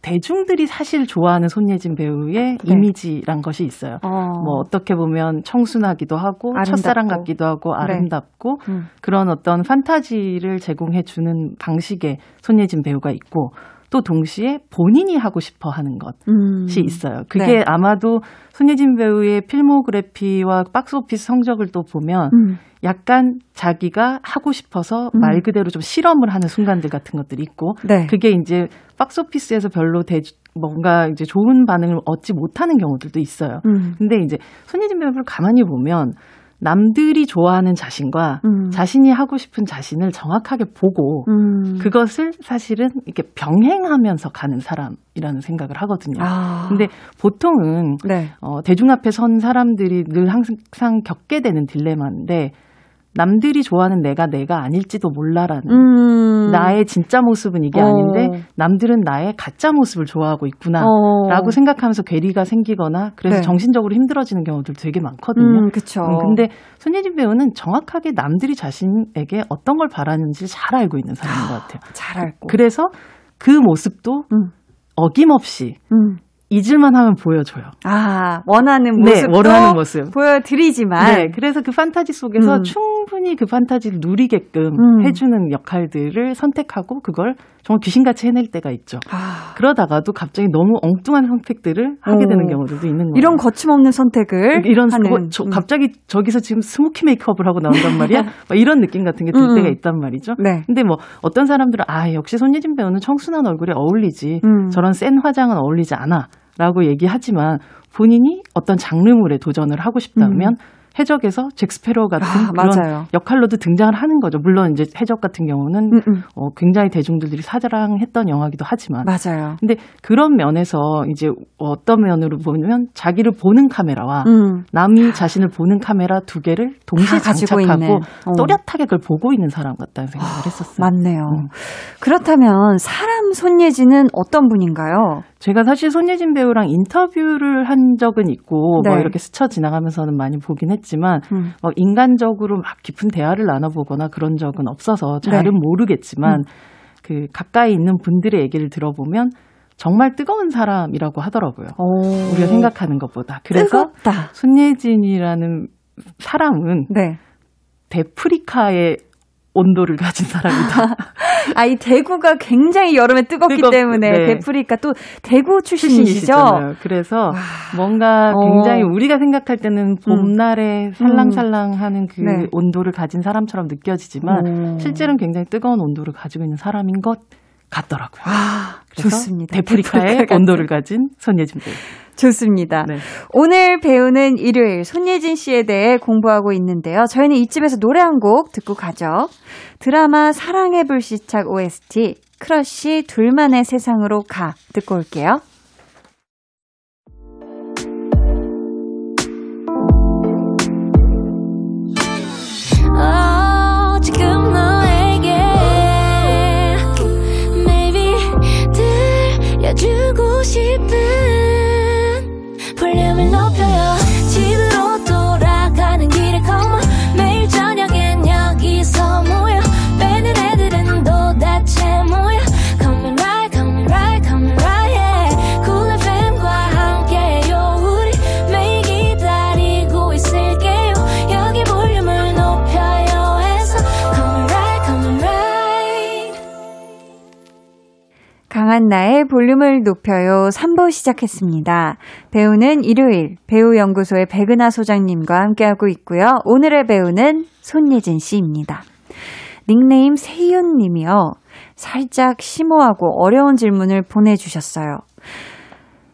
대중들이 사실 좋아하는 손예진 배우의 네. 이미지란 것이 있어요. 어. 뭐 어떻게 보면 청순하기도 하고 아름답고. 첫사랑 같기도 하고 네. 아름답고 음. 그런 어떤 판타지를 제공해 주는 방식의 손예진 배우가 있고 또 동시에 본인이 하고 싶어 하는 것이 음. 있어요. 그게 네. 아마도 손예진 배우의 필모그래피와 박스오피스 성적을 또 보면 음. 약간 자기가 하고 싶어서 음. 말 그대로 좀 실험을 하는 순간들 같은 것들이 있고 네. 그게 이제 박스오피스에서 별로 대 뭔가 이제 좋은 반응을 얻지 못하는 경우들도 있어요. 음. 근데 이제 손예진 배우를 가만히 보면 남들이 좋아하는 자신과 음. 자신이 하고 싶은 자신을 정확하게 보고 음. 그것을 사실은 이렇게 병행하면서 가는 사람이라는 생각을 하거든요. 아. 근데 보통은 네. 어, 대중 앞에 선 사람들이 늘 항상 겪게 되는 딜레마인데 남들이 좋아하는 내가 내가 아닐지도 몰라라는 음. 나의 진짜 모습은 이게 어. 아닌데 남들은 나의 가짜 모습을 좋아하고 있구나 어. 라고 생각하면서 괴리가 생기거나 그래서 네. 정신적으로 힘들어지는 경우들 되게 많거든요. 음, 그쵸. 음, 근데 손예진 배우는 정확하게 남들이 자신에게 어떤 걸 바라는지 잘 알고 있는 사람인 것 같아요. <gasps> 잘 알고. 그래서 그 모습도 음. 어김없이 음. 잊을만 하면 보여줘요. 아, 원하는 네, 모습도 원하는 모습. 보여드리지만 네, 그래서 그 판타지 속에서 음. 충 분히 그 판타지를 누리게끔 음. 해주는 역할들을 선택하고 그걸 정말 귀신같이 해낼 때가 있죠. 아, 그러다가도 갑자기 너무 엉뚱한 선택들을 하게 오. 되는 경우들도 있는 거예요. 이런 거침없는 선택을 이런 하는 거, 저, 음. 갑자기 저기서 지금 smoky 메이크업을 하고 나온단 말이야. <laughs> 막 이런 느낌 같은 게들 음, 때가 음. 있단 말이죠. 네. 근데 뭐 어떤 사람들은 아 역시 손예진 배우는 청순한 얼굴에 어울리지 음. 저런 센 화장은 어울리지 않아라고 얘기하지만 본인이 어떤 장르물에 도전을 하고 싶다면 해적에서 잭스페로 같은 음. 아, 그런 맞아요. 역할로도 등장을 하는 거죠. 물론 이제 해적 같은 경우는 음, 음. 어, 굉장히 대중들이 사랑했던 영화기도 하지만 맞아요. 근데 그런 면에서 이제 어떤 면으로 보면 자기를 보는 카메라와 음. 남이 자신을 보는 카메라 두 개를 동시에 장착하고. 어. 또렷하게 그걸 보고 있는 사람 같다는 생각을 했었어요. 맞네요. 음. 그렇다면 사람 손예진은 어떤 분인가요? 제가 사실 손예진 배우랑 인터뷰를 한 적은 있고 네. 뭐 이렇게 스쳐 지나가면서는 많이 보긴 했지만 음. 뭐 인간적으로 막 깊은 대화를 나눠보거나 그런 적은 없어서 잘은 네. 모르겠지만 음. 그 가까이 있는 분들의 얘기를 들어보면 정말 뜨거운 사람이라고 하더라고요. 오. 우리가 생각하는 것보다. 그래서 뜨겁다. 손예진이라는 사람은 네. 데프리카의 온도를 가진 사람이다. <laughs> 아, 이 대구가 굉장히 여름에 뜨겁기 뜨겁- 때문에 네. 데프리카 또 대구 출신이시죠? 출신이시잖아요. 그래서 뭔가 어. 굉장히 우리가 생각할 때는 봄날에 살랑살랑하는 그 네. 온도를 가진 사람처럼 느껴지지만 오. 실제로는 굉장히 뜨거운 온도를 가지고 있는 사람인 것 같더라고요. 아, 좋습니다. 데프리카의 데프리카. 온도를 가진 손예진 배우. 좋습니다. 네. 오늘 배우는 일요일 손예진 씨에 대해 공부하고 있는데요. 저희는 이쯤에서 노래 한 곡 듣고 가죠. 드라마 사랑의 불시착 OST 크러쉬 둘만의 세상으로 가 듣고 올게요. 강한 나의 볼륨을 높여요 3부 시작했습니다. 배우는 일요일 배우연구소의 백은하 소장님과 함께하고 있고요. 오늘의 배우는 손예진 씨입니다. 닉네임 세윤 님이요. 살짝 심오하고 어려운 질문을 보내주셨어요.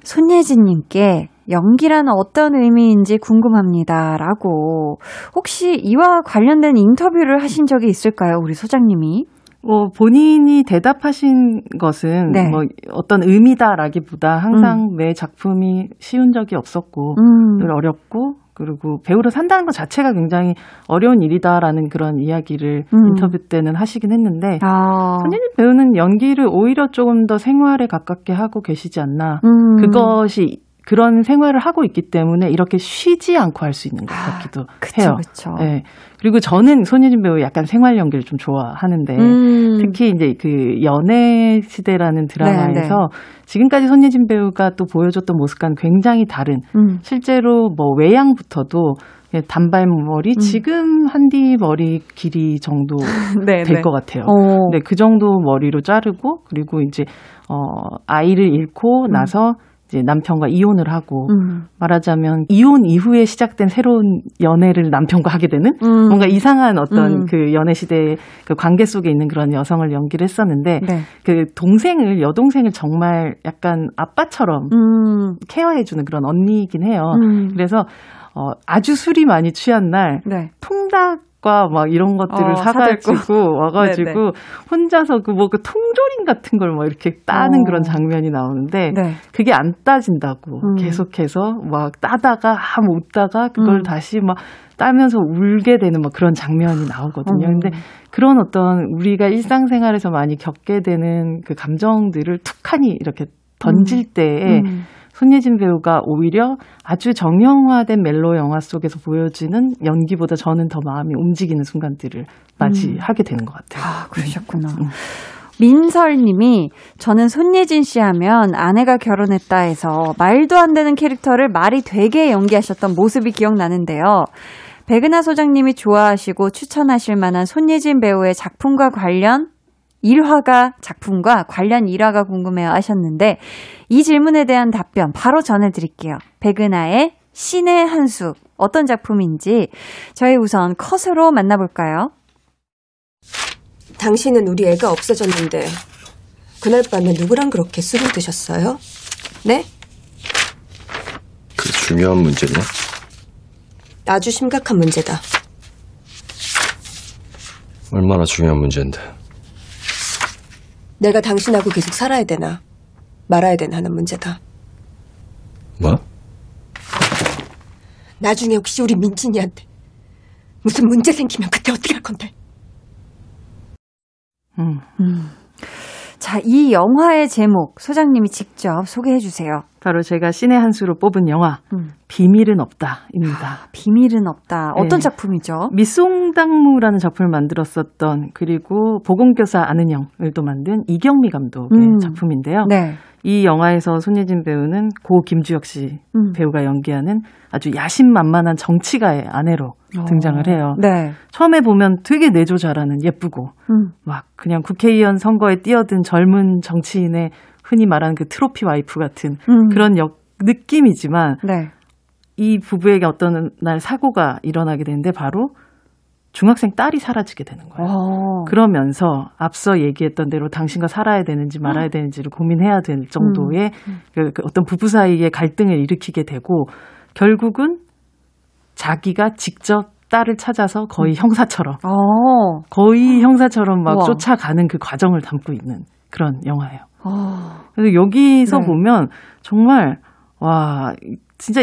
손예진 님께 연기란 어떤 의미인지 궁금합니다. 라고. 혹시 이와 관련된 인터뷰를 하신 적이 있을까요? 우리 소장님이? 뭐 본인이 대답하신 것은 네. 뭐 어떤 의미다라기보다 항상 내 작품이 쉬운 적이 없었고 음. 늘 어렵고 그리고 배우로 산다는 것 자체가 굉장히 어려운 일이다라는 그런 이야기를 음. 인터뷰 때는 하시긴 했는데 아. 손예진 배우는 연기를 오히려 조금 더 생활에 가깝게 하고 계시지 않나 음. 그것이 그런 생활을 하고 있기 때문에 이렇게 쉬지 않고 할 수 있는 것 같기도 해요. 아, 그쵸. 네. 그리고 저는 손예진 배우 약간 생활 연기를 좀 좋아하는데 음. 특히 이제 그 연애 시대라는 드라마에서 네, 지금까지 손예진 배우가 또 보여줬던 모습과는 굉장히 다른 음. 실제로 뭐 외양부터도 단발머리 지금 한디 머리 길이 정도 <laughs> 네, 될 네. 것 같아요. 어. 네, 그 정도 머리로 자르고 그리고 이제 어 아이를 잃고 나서 이제 남편과 이혼을 하고 음. 말하자면 이혼 이후에 시작된 새로운 연애를 남편과 하게 되는 음. 뭔가 이상한 어떤 음. 그 연애 시대의 그 관계 속에 있는 그런 여성을 연기를 했었는데 네. 그 동생을 여동생을 정말 약간 아빠처럼 음. 케어해주는 그런 언니이긴 해요. 음. 그래서 어 아주 술이 많이 취한 날 네. 통닭 과 막 이런 것들을 어, 사가지고 사들고. <laughs> 와가지고 네네. 혼자서 그 뭐 그 통조림 같은 걸 막 이렇게 따는 어. 그런 장면이 나오는데 네. 그게 안 따진다고 음. 계속해서 막 따다가 한 웃다가 그걸 음. 다시 막 따면서 울게 되는 막 그런 장면이 나오거든요. 어. 근데 그런 어떤 우리가 일상생활에서 많이 겪게 되는 그 감정들을 툭하니 이렇게 던질 때에 음. 손예진 배우가 오히려 아주 정형화된 멜로 영화 속에서 보여지는 연기보다 저는 더 마음이 움직이는 순간들을 맞이하게 되는 것 같아요. 아, 그러셨구나. 민설 님이 저는 손예진 씨 하면 아내가 결혼했다 해서 말도 안 되는 캐릭터를 말이 되게 연기하셨던 모습이 기억나는데요. 백은하 소장님이 좋아하시고 추천하실 만한 손예진 배우의 작품과 관련 일화가 작품과 관련 일화가 궁금해요 하셨는데 이 질문에 대한 답변 바로 전해드릴게요. 백은하의 신의 한 수 어떤 작품인지 저희 우선 컷으로 만나볼까요? 당신은 우리 애가 없어졌는데 그날 밤에 누구랑 그렇게 술을 드셨어요? 네? 그 중요한 문제냐? 아주 심각한 문제다. 얼마나 중요한 문제인데. 내가 당신하고 계속 살아야 되나 말아야 되나 하는 문제다. 뭐? 나중에 혹시 우리 민진이한테 무슨 문제 생기면 그때 어떻게 할 건데? 음. 자, 이 영화의 제목 소장님이 직접 소개해 주세요. 바로 제가 신의 한 수로 뽑은 영화 음. 비밀은 없다입니다. 비밀은 없다. 어떤 네. 작품이죠? 미송당무라는 작품을 만들었었던 그리고 보건교사 아는 형을 또 만든 이경미 감독의 음. 작품인데요. 네. 이 영화에서 손예진 배우는 고 김주혁 씨 음. 배우가 연기하는 아주 야심만만한 정치가의 아내로 어. 등장을 해요. 네. 처음에 보면 되게 내조 잘하는 예쁘고 음. 막 그냥 국회의원 선거에 뛰어든 젊은 정치인의 흔히 말하는 그 트로피 와이프 같은 음. 그런 역, 느낌이지만 네. 이 부부에게 어떤 날 사고가 일어나게 되는데 바로 중학생 딸이 사라지게 되는 거예요. 어. 그러면서 앞서 얘기했던 대로 당신과 살아야 되는지 말아야 되는지를 고민해야 될 정도의 그, 그 어떤 부부 사이의 갈등을 일으키게 되고 결국은 자기가 직접 딸을 찾아서 거의 형사처럼 어. 거의 형사처럼 막 우와. 쫓아가는 그 과정을 담고 있는 그런 영화예요. 어. 그래서 여기서 네. 보면 정말 와 진짜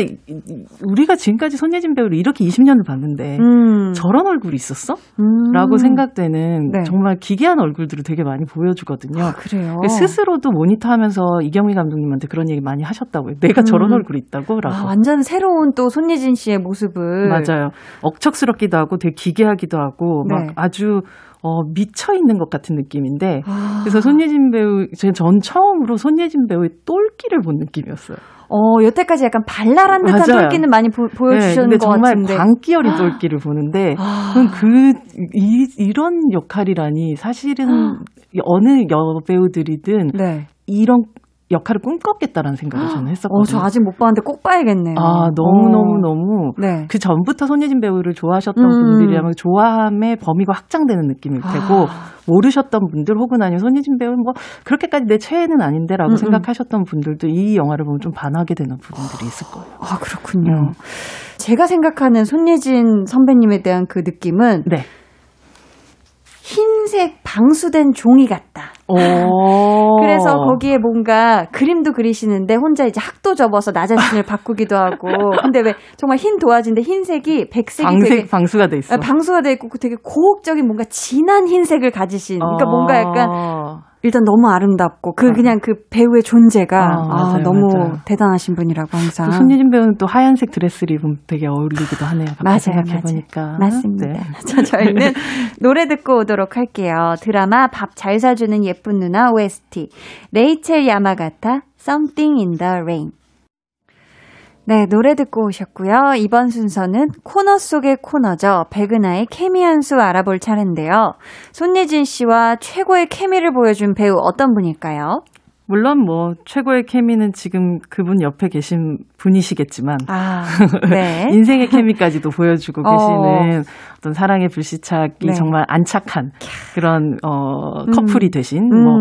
우리가 지금까지 손예진 배우를 이렇게 20년을 봤는데 음. 저런 얼굴이 있었어? 음. 라고 생각되는 네. 정말 기괴한 얼굴들을 되게 많이 보여주거든요. 아, 그래요. 스스로도 모니터하면서 이경미 감독님한테 그런 얘기 많이 하셨다고요. 내가 저런 음. 얼굴이 있다고? 라고. 아, 완전 새로운 또 손예진 씨의 모습을 맞아요. 억척스럽기도 하고 되게 기괴하기도 하고 네. 막 아주 어, 미쳐 있는 것 같은 느낌인데 아. 그래서 손예진 배우 제가 전 처음으로 손예진 배우의 똘끼를 본 느낌이었어요. 어, 여태까지 약간 발랄한 듯한 맞아요. 똘끼는 많이 보, 여주셨는 네, 정말 같은데. 광기 어린 똘끼를 보는데 아. 저는 그 이, 이런 역할이라니 사실은 어느 여배우들이든 네. 이런 역할을 꿈꿨겠다라는 생각을 저는 어, 했었거든요. 저 아직 못 봤는데 꼭 봐야겠네요. 아, 너무 어. 너무 너무 네. 그 전부터 손예진 배우를 좋아하셨던 음. 분들이라면 좋아함의 범위가 확장되는 느낌일 테고 아. 모르셨던 분들 혹은 아니면 손예진 배우는 뭐 그렇게까지 내 최애는 아닌데라고 음, 음. 생각하셨던 분들도 이 영화를 보면 좀 반하게 되는 부분들이 있을 거예요. 아, 그렇군요. 음. 제가 생각하는 손예진 선배님에 대한 그 느낌은 네. 흰색 방수된 종이 같다. 오. <laughs> 그래서 거기에 뭔가 그림도 그리시는데 혼자 이제 학도 접어서 나 자신을 바꾸기도 하고. 근데 왜 정말 흰 도화지인데 흰색이 백색이 방색 되게 방수가 돼 있어. 아, 방수가 돼 있고 그 되게 고혹적인 뭔가 진한 흰색을 가지신. 그러니까 뭔가 약간 어. 일단 너무 아름답고 그 그냥 그 배우의 존재가 아, 아, 맞아요, 너무 맞아요. 대단하신 분이라고 항상. 또 손예진 배우는 또 하얀색 드레스를 입으면 되게 어울리기도 하네요. 맞아요. 맞아요. 맞습니다. 네. <laughs> 자, 저희는 노래 듣고 오도록 할게요. 드라마 밥 잘 사주는 예쁜 누나 OST. 레이첼 야마가타, Something in the Rain. 네, 노래 듣고 오셨고요. 이번 순서는 코너 속의 코너죠. 백은하의 케미 한 수 알아볼 차례인데요. 손예진 씨와 최고의 케미를 보여준 배우 어떤 분일까요? 물론 뭐 최고의 케미는 지금 그분 옆에 계신 분이시겠지만 아, <laughs> 네. 인생의 케미까지도 보여주고 어. 계시는 어떤 사랑의 불시착이 네. 정말 안착한 그런 어 커플이 되신 음. 뭐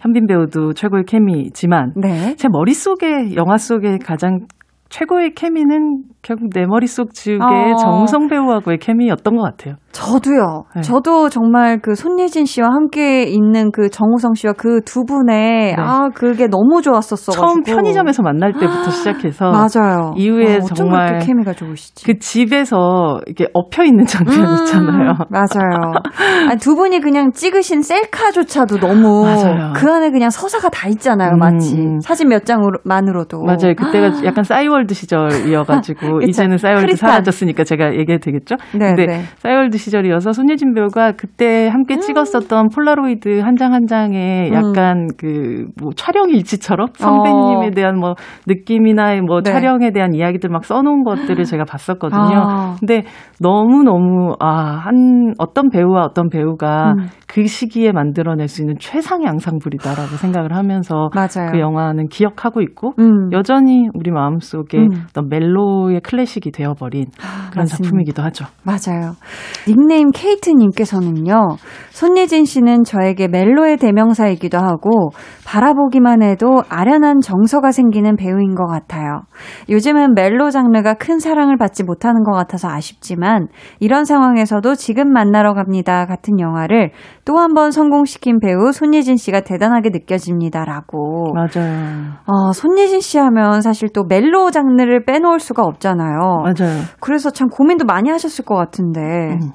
현빈 배우도 최고의 케미지만 네. 제 머릿속에 영화 속에 가장 최고의 케미는 결국 내 머릿속 지우개 어. 정우성 배우하고의 케미였던 것 같아요. 저도요. 네. 저도 정말 그 손예진 씨와 함께 있는 그 정우성 씨와 그 두 분의 아 그게 너무 좋았었어. 네. 처음 편의점에서 만날 때부터 시작해서 맞아요. 이후에 아, 정말 그렇게 케미가 좋으시지? 그 집에서 이렇게 엎혀 있는 장면 음, 있잖아요. 맞아요. <laughs> 아니, 두 분이 그냥 찍으신 셀카조차도 너무 맞아요. 그 안에 그냥 서사가 다 있잖아요, 음, 마치 음. 사진 몇 장만으로도. 맞아요. 그때가 <gasps> 약간 싸이월드 시절이어가지고 그쵸. 이제는 싸이월드 흐릿한. 사라졌으니까 제가 얘기해도 되겠죠? 네, 근데 네. 싸이월드 시절이어서 손예진 배우가 그때 함께 찍었었던 폴라로이드 한 장한 장에 음. 약간 그뭐 촬영 일지처럼 선배님에 어. 대한 뭐 느낌이나 뭐 네. 촬영에 대한 이야기들 막 써놓은 것들을 제가 봤었거든요. 아. 근데 너무 너무 아한 어떤 배우와 어떤 배우가 음. 그 시기에 만들어낼 수 있는 최상의 앙상블이다라고 생각을 하면서 맞아요. 그 영화는 기억하고 있고 음. 여전히 우리 마음속에 음. 어떤 멜로의 클래식이 되어버린 그런 맞습니다. 작품이기도 하죠. 맞아요. 닉네임 케이트님께서는요, 손예진 씨는 저에게 멜로의 대명사이기도 하고, 바라보기만 해도 아련한 정서가 생기는 배우인 것 같아요. 요즘은 멜로 장르가 큰 사랑을 받지 못하는 것 같아서 아쉽지만, 이런 상황에서도 지금 만나러 갑니다 같은 영화를 또 한 번 성공시킨 배우 손예진 씨가 대단하게 느껴집니다라고. 맞아요. 아, 손예진 씨 하면 사실 또 멜로 장르를 빼놓을 수가 없잖아요. 맞아요. 그래서 참 고민도 많이 하셨을 것 같은데. 음.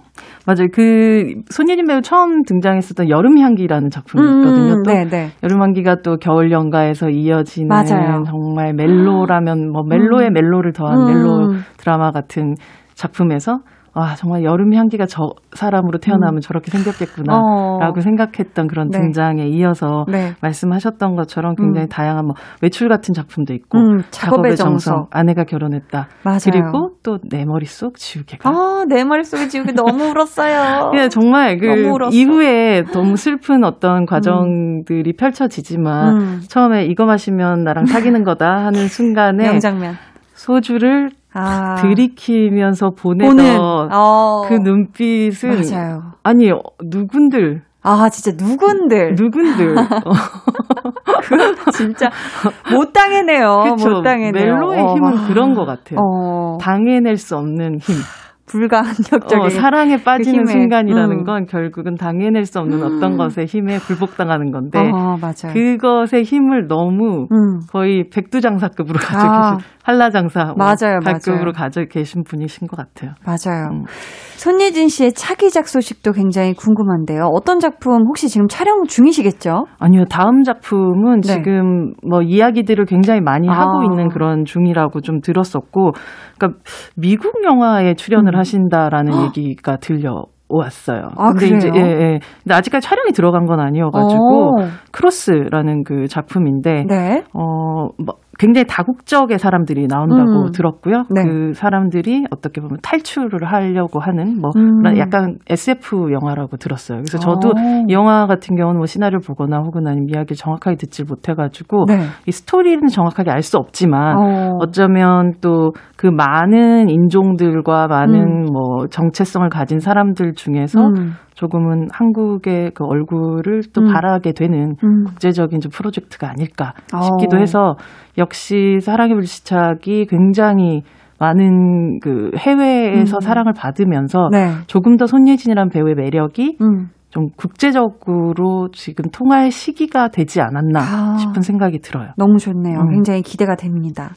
맞아요. 그 손예진 배우 처음 등장했었던 여름 향기라는 작품이 음, 있거든요. 또 네, 네. 여름 향기가 또 겨울 연가에서 이어지는 맞아요. 정말 멜로라면 뭐 멜로에 음. 멜로를 더한 음. 멜로 드라마 같은 작품에서 아, 정말 여름 향기가 저 사람으로 태어나면 저렇게 생겼겠구나. 음. 어. 라고 생각했던 그런 네. 등장에 이어서 네. 말씀하셨던 것처럼 굉장히 음. 다양한 뭐 외출 같은 작품도 있고 음, 작업의 정성. 아내가 결혼했다. 맞아요. 그리고 또 내 머릿속 지우개가 아, 내 머릿속에 지우개 너무 울었어요. 예, <laughs> 정말 그. 이후에 너무 슬픈 어떤 과정들이 펼쳐지지만 음. 처음에 이거 마시면 나랑 사귀는 거다 하는 순간에 <laughs> 명장면. 소주를 아. 들이키면서 보내던 보는, 어. 그 눈빛은 맞아요. 아니 어, 누군들 아, 진짜 누군들. 누군들 어, <laughs> 진짜 못 당해내요. 그쵸. 못 당해내요. 멜로의 어, 힘은 막. 그런 것 같아요. 어. 당해낼 수 없는 힘. 불가항력적인 어, 사랑에 빠지는 그 순간이라는 음. 건 결국은 당해낼 수 없는 음. 어떤 것의 힘에 굴복당하는 건데 어, 맞아요. 그것의 힘을 너무 음. 거의 백두장사급으로 가지고 아. 계신 한라장사 맞아요, 발급으로 맞아요. 가져 계신 분이신 것 같아요. 맞아요. 음. 손예진 씨의 차기작 소식도 굉장히 궁금한데요. 어떤 작품 혹시 지금 촬영 중이시겠죠? 아니요, 다음 작품은 네. 지금 뭐 이야기들을 굉장히 많이 아. 하고 있는 그런 중이라고 좀 들었었고, 그러니까 미국 영화에 출연을 음. 하신다라는 얘기가 들려. 왔어요. 아, 근데 그래요? 이제 예, 예. 근데 아직까지 촬영이 들어간 건 아니어가지고 오. 크로스라는 그 작품인데 네. 어, 뭐 굉장히 다국적의 사람들이 나온다고 음. 들었고요. 네. 그 사람들이 어떻게 보면 탈출을 하려고 하는 뭐 음. 약간 SF 영화라고 들었어요. 그래서 저도 오. 이 영화 같은 경우는 뭐 시나리오 보거나 혹은 아니면 이야기를 정확하게 듣질 못해가지고 네. 이 스토리는 정확하게 알 수 없지만 어. 어쩌면 또 그 많은 인종들과 많은 음. 뭐 정체성을 가진 사람들 중에서 음. 조금은 한국의 그 얼굴을 또 음. 바라게 되는 음. 국제적인 좀 프로젝트가 아닐까 어. 싶기도 해서 역시 사랑의 불시착이 굉장히 많은 그 해외에서 음. 사랑을 받으면서 네. 조금 더 손예진이라는 배우의 매력이 음. 좀 국제적으로 지금 통할 시기가 되지 않았나 아. 싶은 생각이 들어요. 너무 좋네요. 음. 굉장히 기대가 됩니다.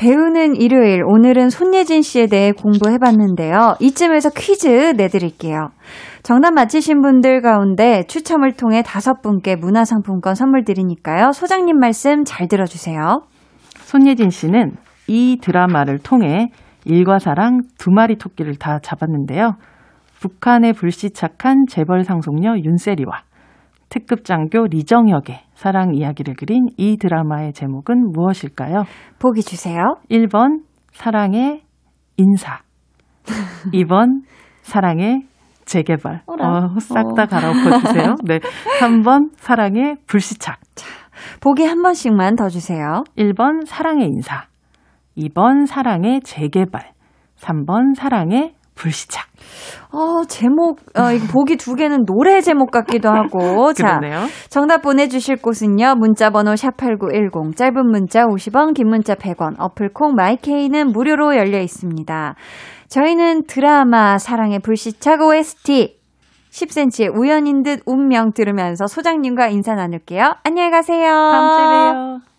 배우는 일요일, 오늘은 손예진 씨에 대해 공부해봤는데요. 이쯤에서 퀴즈 내드릴게요. 정답 맞히신 분들 가운데 추첨을 통해 다섯 분께 문화상품권 선물 드리니까요. 소장님 말씀 잘 들어주세요. 손예진 씨는 이 드라마를 통해 일과 사랑 두 마리 토끼를 다 잡았는데요. 북한에 불시착한 재벌 상속녀 윤세리와 특급 장교 리정혁의 사랑 이야기를 그린 이 드라마의 제목은 무엇일까요? 보기 주세요. 1번 사랑의 인사 <laughs> 2번 사랑의 재개발 어라. 어, 싹다 갈아엎어 주세요. 네. 3번 사랑의 불시착 보기 한 번씩만 더 주세요. 1번 사랑의 인사 2번 사랑의 재개발 3번 사랑의 불시착 어, 제목, 어, 이거 보기 두 개는 노래 제목 같기도 하고. <laughs> 자. 정답 보내주실 곳은요. 문자번호 샵8910, 짧은 문자 50원, 긴 문자 100원, 어플콩 마이케이는 무료로 열려 있습니다. 저희는 드라마 사랑의 불시착 OST 10cm의 우연인 듯 운명 들으면서 소장님과 인사 나눌게요. 안녕히 가세요. 다음 주에 봬요.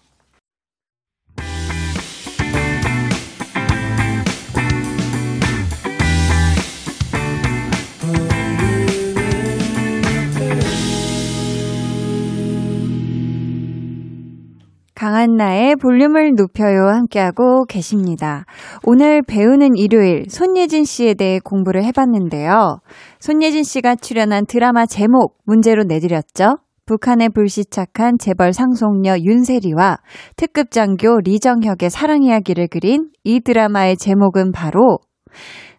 강한나의 볼륨을 높여요 함께하고 계십니다. 오늘 배우는 일요일 손예진 씨에 대해 공부를 해봤는데요. 손예진 씨가 출연한 드라마 제목 문제로 내드렸죠. 북한에 불시착한 재벌 상속녀 윤세리와 특급 장교 리정혁의 사랑 이야기를 그린 이 드라마의 제목은 바로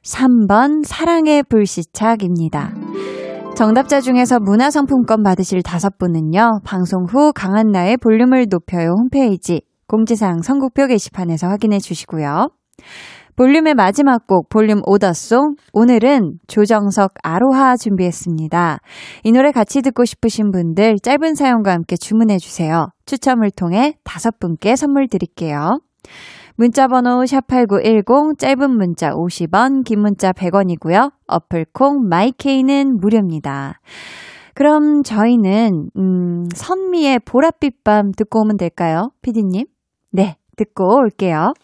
3번 사랑의 불시착입니다. 정답자 중에서 문화상품권 받으실 다섯 분은요, 방송 후 강한나의 볼륨을 높여요 홈페이지 공지사항 선곡표 게시판에서 확인해 주시고요. 볼륨의 마지막 곡, 볼륨 오더송. 오늘은 조정석 아로하 준비했습니다. 이 노래 같이 듣고 싶으신 분들 짧은 사연과 함께 주문해 주세요. 추첨을 통해 다섯 분께 선물 드릴게요. 문자 번호 샵8910 짧은 문자 50원, 긴 문자 100원이고요. 어플 콩 마이케이는 무료입니다. 그럼 저희는 음, 선미의 보랏빛 밤 듣고 오면 될까요? 피디님? 네, 듣고 올게요.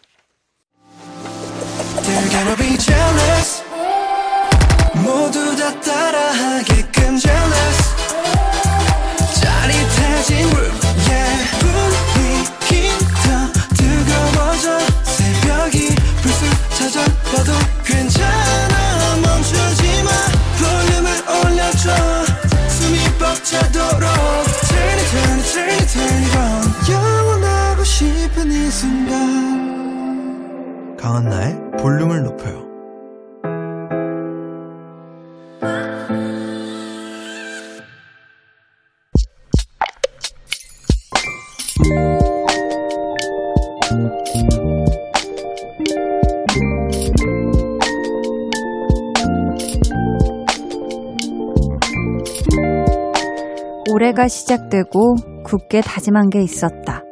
해가 시작되고 굳게 다짐한 게 있었다.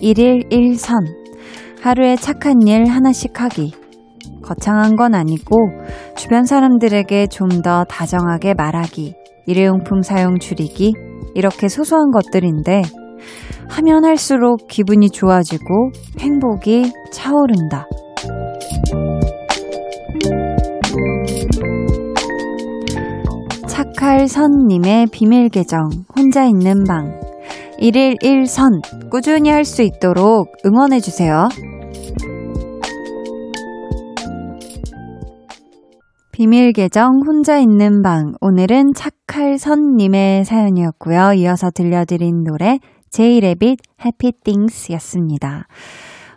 1일 1선. 하루에 착한 일 하나씩 하기. 거창한 건 아니고 주변 사람들에게 좀 더 다정하게 말하기. 일회용품 사용 줄이기. 이렇게 소소한 것들인데 하면 할수록 기분이 좋아지고 행복이 차오른다. 착할 선님의 비밀 계정, 혼자 있는 방. 1일 1선, 꾸준히 할 수 있도록 응원해주세요. 비밀 계정, 혼자 있는 방. 오늘은 착할 선님의 사연이었고요. 이어서 들려드린 노래, 제이레빗 해피 띵스 였습니다.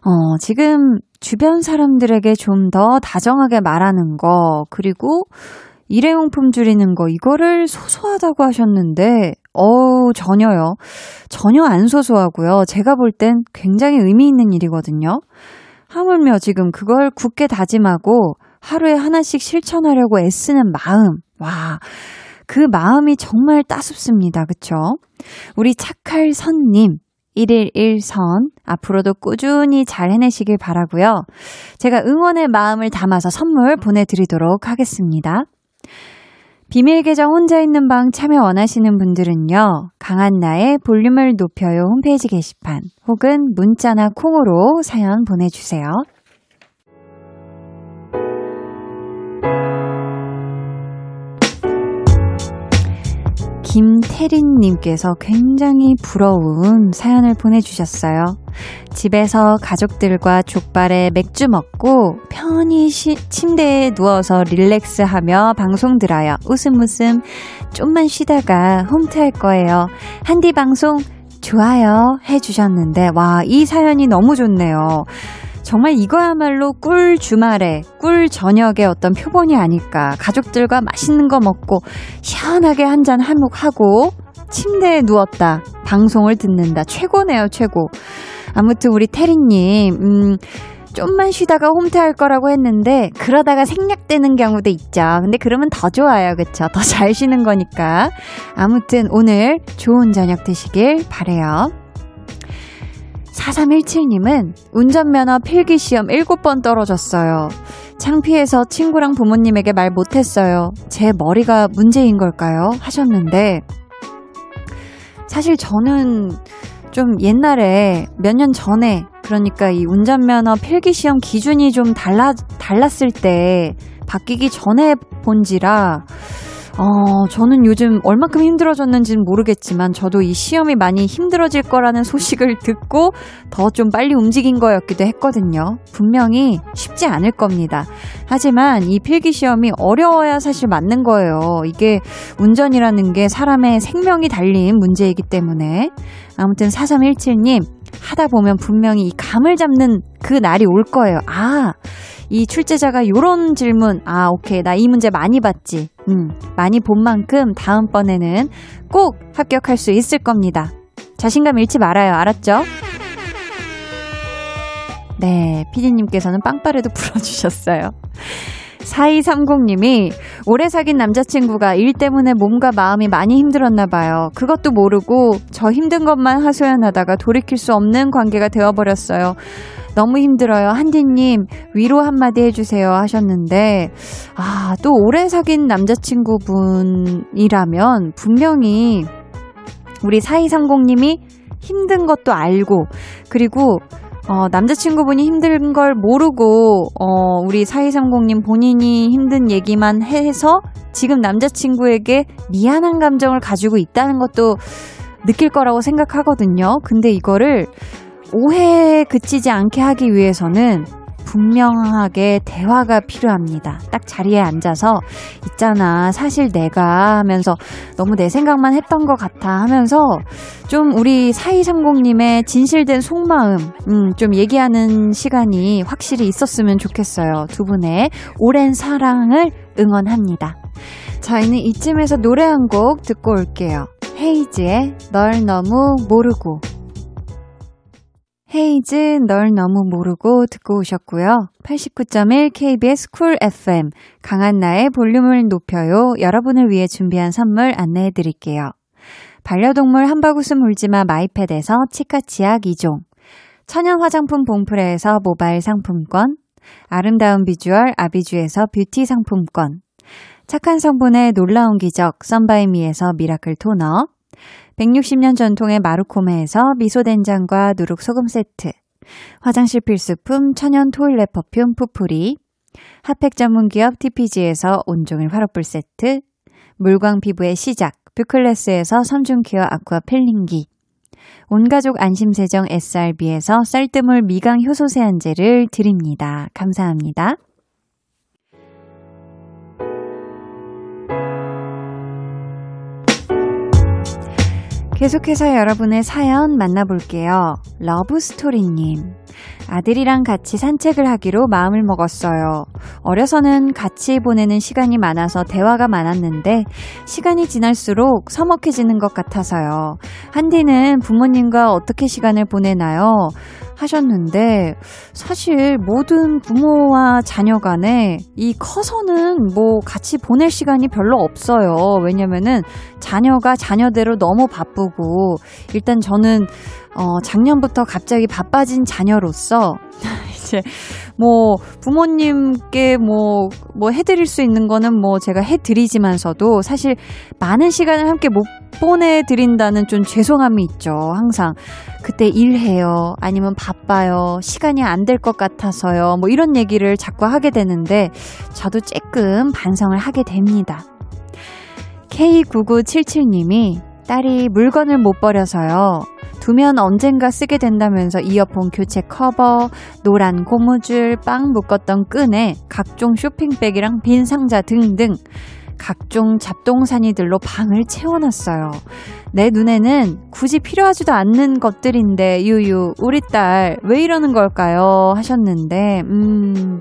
어, 지금 주변 사람들에게 좀 더 다정하게 말하는 거, 그리고 일회용품 줄이는 거, 이거를 소소하다고 하셨는데, 어우, 전혀요. 전혀 안 소소하고요. 제가 볼 땐 굉장히 의미 있는 일이거든요. 하물며 지금 그걸 굳게 다짐하고 하루에 하나씩 실천하려고 애쓰는 마음. 와. 그 마음이 정말 따숩습니다. 그쵸? 우리 착할 선님. 1일 1선. 앞으로도 꾸준히 잘 해내시길 바라고요. 제가 응원의 마음을 담아서 선물 보내드리도록 하겠습니다. 비밀 계정 혼자 있는 방 참여 원하시는 분들은요. 강한나의 볼륨을 높여요 홈페이지 게시판 혹은 문자나 콩으로 사연 보내주세요. 김태린님께서 굉장히 부러운 사연을 보내주셨어요. 집에서 가족들과 족발에 맥주 먹고 편히 시, 침대에 누워서 릴렉스하며 방송 들어요. 웃음 웃음 좀만 쉬다가 홈트 할 거예요. 한디 방송 좋아요 해주셨는데 와 이 사연이 너무 좋네요. 정말 이거야말로 꿀 주말에, 꿀 저녁에 어떤 표본이 아닐까. 가족들과 맛있는 거 먹고, 시원하게 한 잔 한몫하고, 침대에 누웠다. 방송을 듣는다. 최고네요, 최고. 아무튼 우리 태리님, 음, 좀만 쉬다가 홈트할 거라고 했는데, 그러다가 생략되는 경우도 있죠. 근데 그러면 더 좋아요, 그쵸? 더잘 쉬는 거니까. 아무튼 오늘 좋은 저녁 되시길 바래요. 4317님은 운전면허 필기시험 7번 떨어졌어요. 창피해서 친구랑 부모님에게 말 못했어요. 제 머리가 문제인 걸까요? 하셨는데, 사실 저는 좀 옛날에 몇 년 전에, 그러니까 이 운전면허 필기시험 기준이 좀 달라, 달랐을 때 바뀌기 전에 본지라, 어, 저는 요즘 얼마큼 힘들어졌는지는 모르겠지만 저도 이 시험이 많이 힘들어질 거라는 소식을 듣고 더 좀 빨리 움직인 거였기도 했거든요. 분명히 쉽지 않을 겁니다. 하지만 이 필기 시험이 어려워야 사실 맞는 거예요. 이게 운전이라는 게 사람의 생명이 달린 문제이기 때문에 아무튼 4317님 하다 보면 분명히 이 감을 잡는 그 날이 올 거예요. 아, 이 출제자가 요런 질문, 아, 오케이. 나 이 문제 많이 봤지. 음, 많이 본 만큼 다음번에는 꼭 합격할 수 있을 겁니다. 자신감 잃지 말아요. 알았죠? 네, 피디님께서는 빵빠레도 <laughs> 불어주셨어요. 4230님이 오래 사귄 남자친구가 일 때문에 몸과 마음이 많이 힘들었나 봐요. 그것도 모르고 저 힘든 것만 하소연하다가 돌이킬 수 없는 관계가 되어버렸어요. 너무 힘들어요. 한디님, 위로 한마디 해주세요. 하셨는데, 아, 또 오래 사귄 남자친구분이라면 분명히 우리 4230님이 힘든 것도 알고, 그리고 어, 남자친구분이 힘든 걸 모르고, 어, 우리 4230님 본인이 힘든 얘기만 해서 지금 남자친구에게 미안한 감정을 가지고 있다는 것도 느낄 거라고 생각하거든요. 근데 이거를 오해에 그치지 않게 하기 위해서는 분명하게 대화가 필요합니다. 딱 자리에 앉아서 있잖아. 사실 내가 하면서 너무 내 생각만 했던 것 같아 하면서 좀 우리 사이상공님의 진실된 속마음, 음, 좀 얘기하는 시간이 확실히 있었으면 좋겠어요. 두 분의 오랜 사랑을 응원합니다. 저희는 이쯤에서 노래 한 곡 듣고 올게요. 헤이즈의 널 너무 모르고. 헤이즈 널 너무 모르고 듣고 오셨고요. 89.1 KBS 쿨 FM 강한나의 볼륨을 높여요. 여러분을 위해 준비한 선물 안내해 드릴게요. 반려동물 한바구스 물지마 마이패드에서 치카치약 2종 천연 화장품 봉프레에서 모바일 상품권 아름다운 비주얼 아비주에서 뷰티 상품권 착한 성분의 놀라운 기적 썬바이미에서 miracle toner 160년 전통의 마루코메에서 미소된장과 누룩소금 세트 화장실 필수품 천연 toilet perfume 푸풀이 핫팩 전문기업 TPG에서 온종일 화롯불 세트 물광 피부의 시작 뷰클래스에서 섬중케어 아쿠아 필링기 온가족 안심세정 SRB에서 쌀뜨물 미강 효소 세안제를 드립니다. 감사합니다. 계속해서 여러분의 사연 만나볼게요. 러브스토리님. 아들이랑 같이 산책을 하기로 마음을 먹었어요. 어려서는 같이 보내는 시간이 많아서 대화가 많았는데 시간이 지날수록 서먹해지는 것 같아서요. 한디는 부모님과 어떻게 시간을 보내나요? 하셨는데 사실 모든 부모와 자녀 간에 이 커서는 뭐 같이 보낼 시간이 별로 없어요. 왜냐면은 자녀가 자녀대로 너무 바쁘고 일단 저는 어 작년부터 갑자기 바빠진 자녀로서 <laughs> 이제 뭐 부모님께 뭐, 뭐 해드릴 수 있는 거는 뭐 제가 해드리지만서도 사실 많은 시간을 함께 못 보내드린다는 좀 죄송함이 있죠. 항상. 그때 일해요. 아니면 바빠요. 시간이 안 될 것 같아서요. 뭐 이런 얘기를 자꾸 하게 되는데 저도 조금 반성을 하게 됩니다. K9977님이 딸이 물건을 못 버려서요. 두면 언젠가 쓰게 된다면서 이어폰 교체 커버, 노란 고무줄, 빵 묶었던 끈에 각종 쇼핑백이랑 빈 상자 등등 각종 잡동사니들로 방을 채워놨어요. 내 눈에는 굳이 필요하지도 않는 것들인데 유유 우리 딸 왜 이러는 걸까요? 하셨는데 음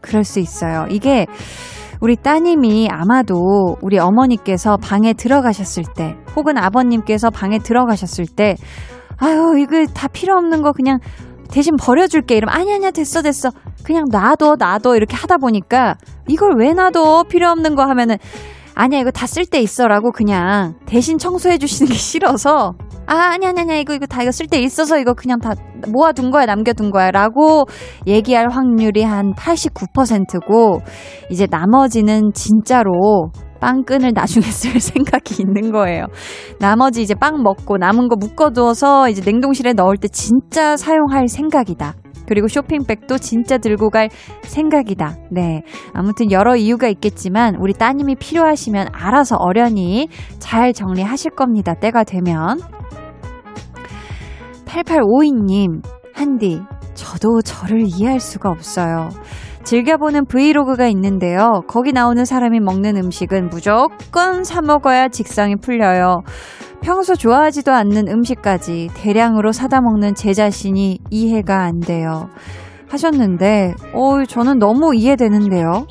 그럴 수 있어요. 이게 우리 따님이 아마도 우리 어머니께서 방에 들어가셨을 때, 혹은 아버님께서 방에 들어가셨을 때, 아유, 이거 다 필요 없는 거 그냥 대신 버려줄게. 이러면, 아니, 아니야, 됐어, 됐어. 그냥 놔둬, 놔둬. 이렇게 하다 보니까, 이걸 왜 놔둬? 필요 없는 거 하면은, 아니야, 이거 다 쓸 때 있어라고 그냥 대신 청소해 주시는 게 싫어서, 아, 아니, 아니, 아니, 이거, 이거 다 이거 쓸 때 있어서 이거 그냥 다 모아둔 거야, 남겨둔 거야, 라고 얘기할 확률이 한 89%고, 이제 나머지는 진짜로 빵끈을 나중에 <laughs> 쓸 생각이 있는 거예요. 나머지 이제 빵 먹고 남은 거 묶어두어서 이제 냉동실에 넣을 때 진짜 사용할 생각이다. 그리고 쇼핑백도 진짜 들고 갈 생각이다. 네. 아무튼 여러 이유가 있겠지만 우리 따님이 필요하시면 알아서 어련히 잘 정리하실 겁니다. 때가 되면. 8852님, 한디, 저도 저를 이해할 수가 없어요. 즐겨보는 브이로그가 있는데요. 거기 나오는 사람이 먹는 음식은 무조건 사먹어야 직성이 풀려요. 평소 좋아하지도 않는 음식까지 대량으로 사다 먹는 제 자신이 이해가 안 돼요. 하셨는데, 어, 저는 너무 이해되는데요.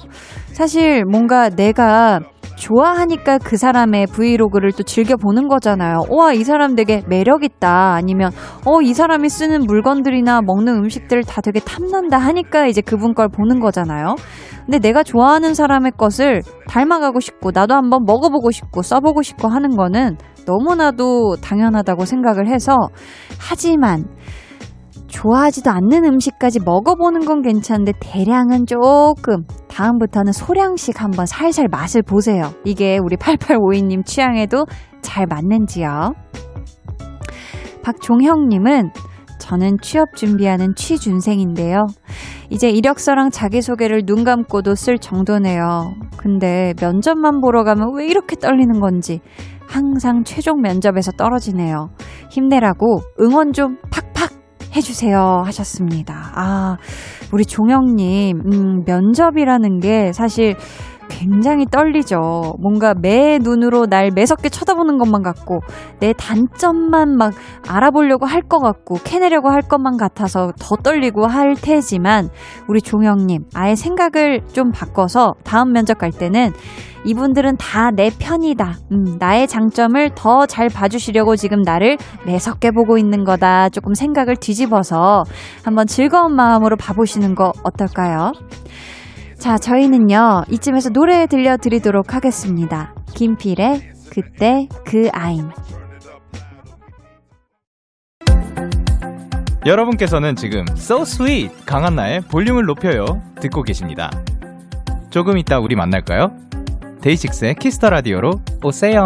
사실 뭔가 내가 좋아하니까 그 사람의 브이로그를 또 즐겨보는 거잖아요. 와, 이 사람 되게 매력있다. 아니면, 어, 이 사람이 쓰는 물건들이나 먹는 음식들 다 되게 탐난다 하니까 이제 그분 걸 보는 거잖아요. 근데 내가 좋아하는 사람의 것을 닮아가고 싶고, 나도 한번 먹어보고 싶고, 써보고 싶고 하는 거는 너무나도 당연하다고 생각을 해서, 하지만, 좋아하지도 않는 음식까지 먹어보는 건 괜찮은데 대량은 조금 다음부터는 소량씩 한번 살살 맛을 보세요. 이게 우리 8852님 취향에도 잘 맞는지요. 박종형님은 저는 취업 준비하는 취준생인데요. 이제 이력서랑 자기소개를 눈 감고도 쓸 정도네요. 근데 면접만 보러 가면 왜 이렇게 떨리는 건지 항상 최종 면접에서 떨어지네요. 힘내라고 응원 좀 팍팍 해주세요 하셨습니다. 아, 우리 종영님, 음, 면접이라는 게 사실 굉장히 떨리죠. 뭔가 매 눈으로 날 매섭게 쳐다보는 것만 같고, 내 단점만 막 알아보려고 할 것 같고, 캐내려고 할 것만 같아서 더 떨리고 할 테지만, 우리 종영님, 아예 생각을 좀 바꿔서 다음 면접 갈 때는 이분들은 다 내 편이다. 음, 나의 장점을 더 잘 봐주시려고 지금 나를 매섭게 보고 있는 거다. 조금 생각을 뒤집어서 한번 즐거운 마음으로 봐보시는 거 어떨까요? 자, 저희는요, 이쯤에서 노래 들려드리도록 하겠습니다. 김필의 그때 그 아임. 여러분께서는 지금 So Sweet 강한나의 볼륨을 높여요 듣고 계십니다. 조금 이따 우리 만날까요? 데이식스의 키스터 라디오로 오세요.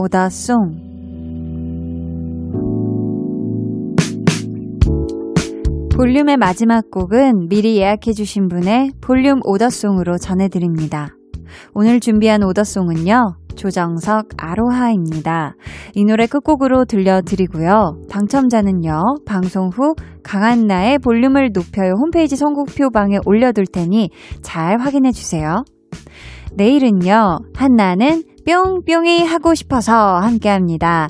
오더송. 볼륨의 마지막 곡은 미리 예약해주신 분의 볼륨 오더송으로 전해드립니다. 오늘 준비한 오더송은요, 조정석 아로하입니다. 이 노래 끝곡으로 들려드리고요. 당첨자는요, 방송 후 강한나의 볼륨을 높여요 홈페이지 선곡표 방에 올려둘 테니 잘 확인해주세요. 내일은요, 한나는 뿅뿅이 하고 싶어서 함께 합니다.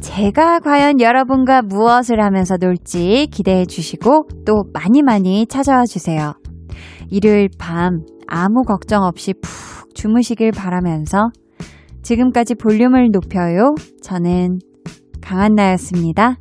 제가 과연 여러분과 무엇을 하면서 놀지 기대해 주시고 또 많이 많이 찾아와 주세요. 일요일 밤 아무 걱정 없이 푹 주무시길 바라면서 지금까지 볼륨을 높여요. 저는 강한나였습니다.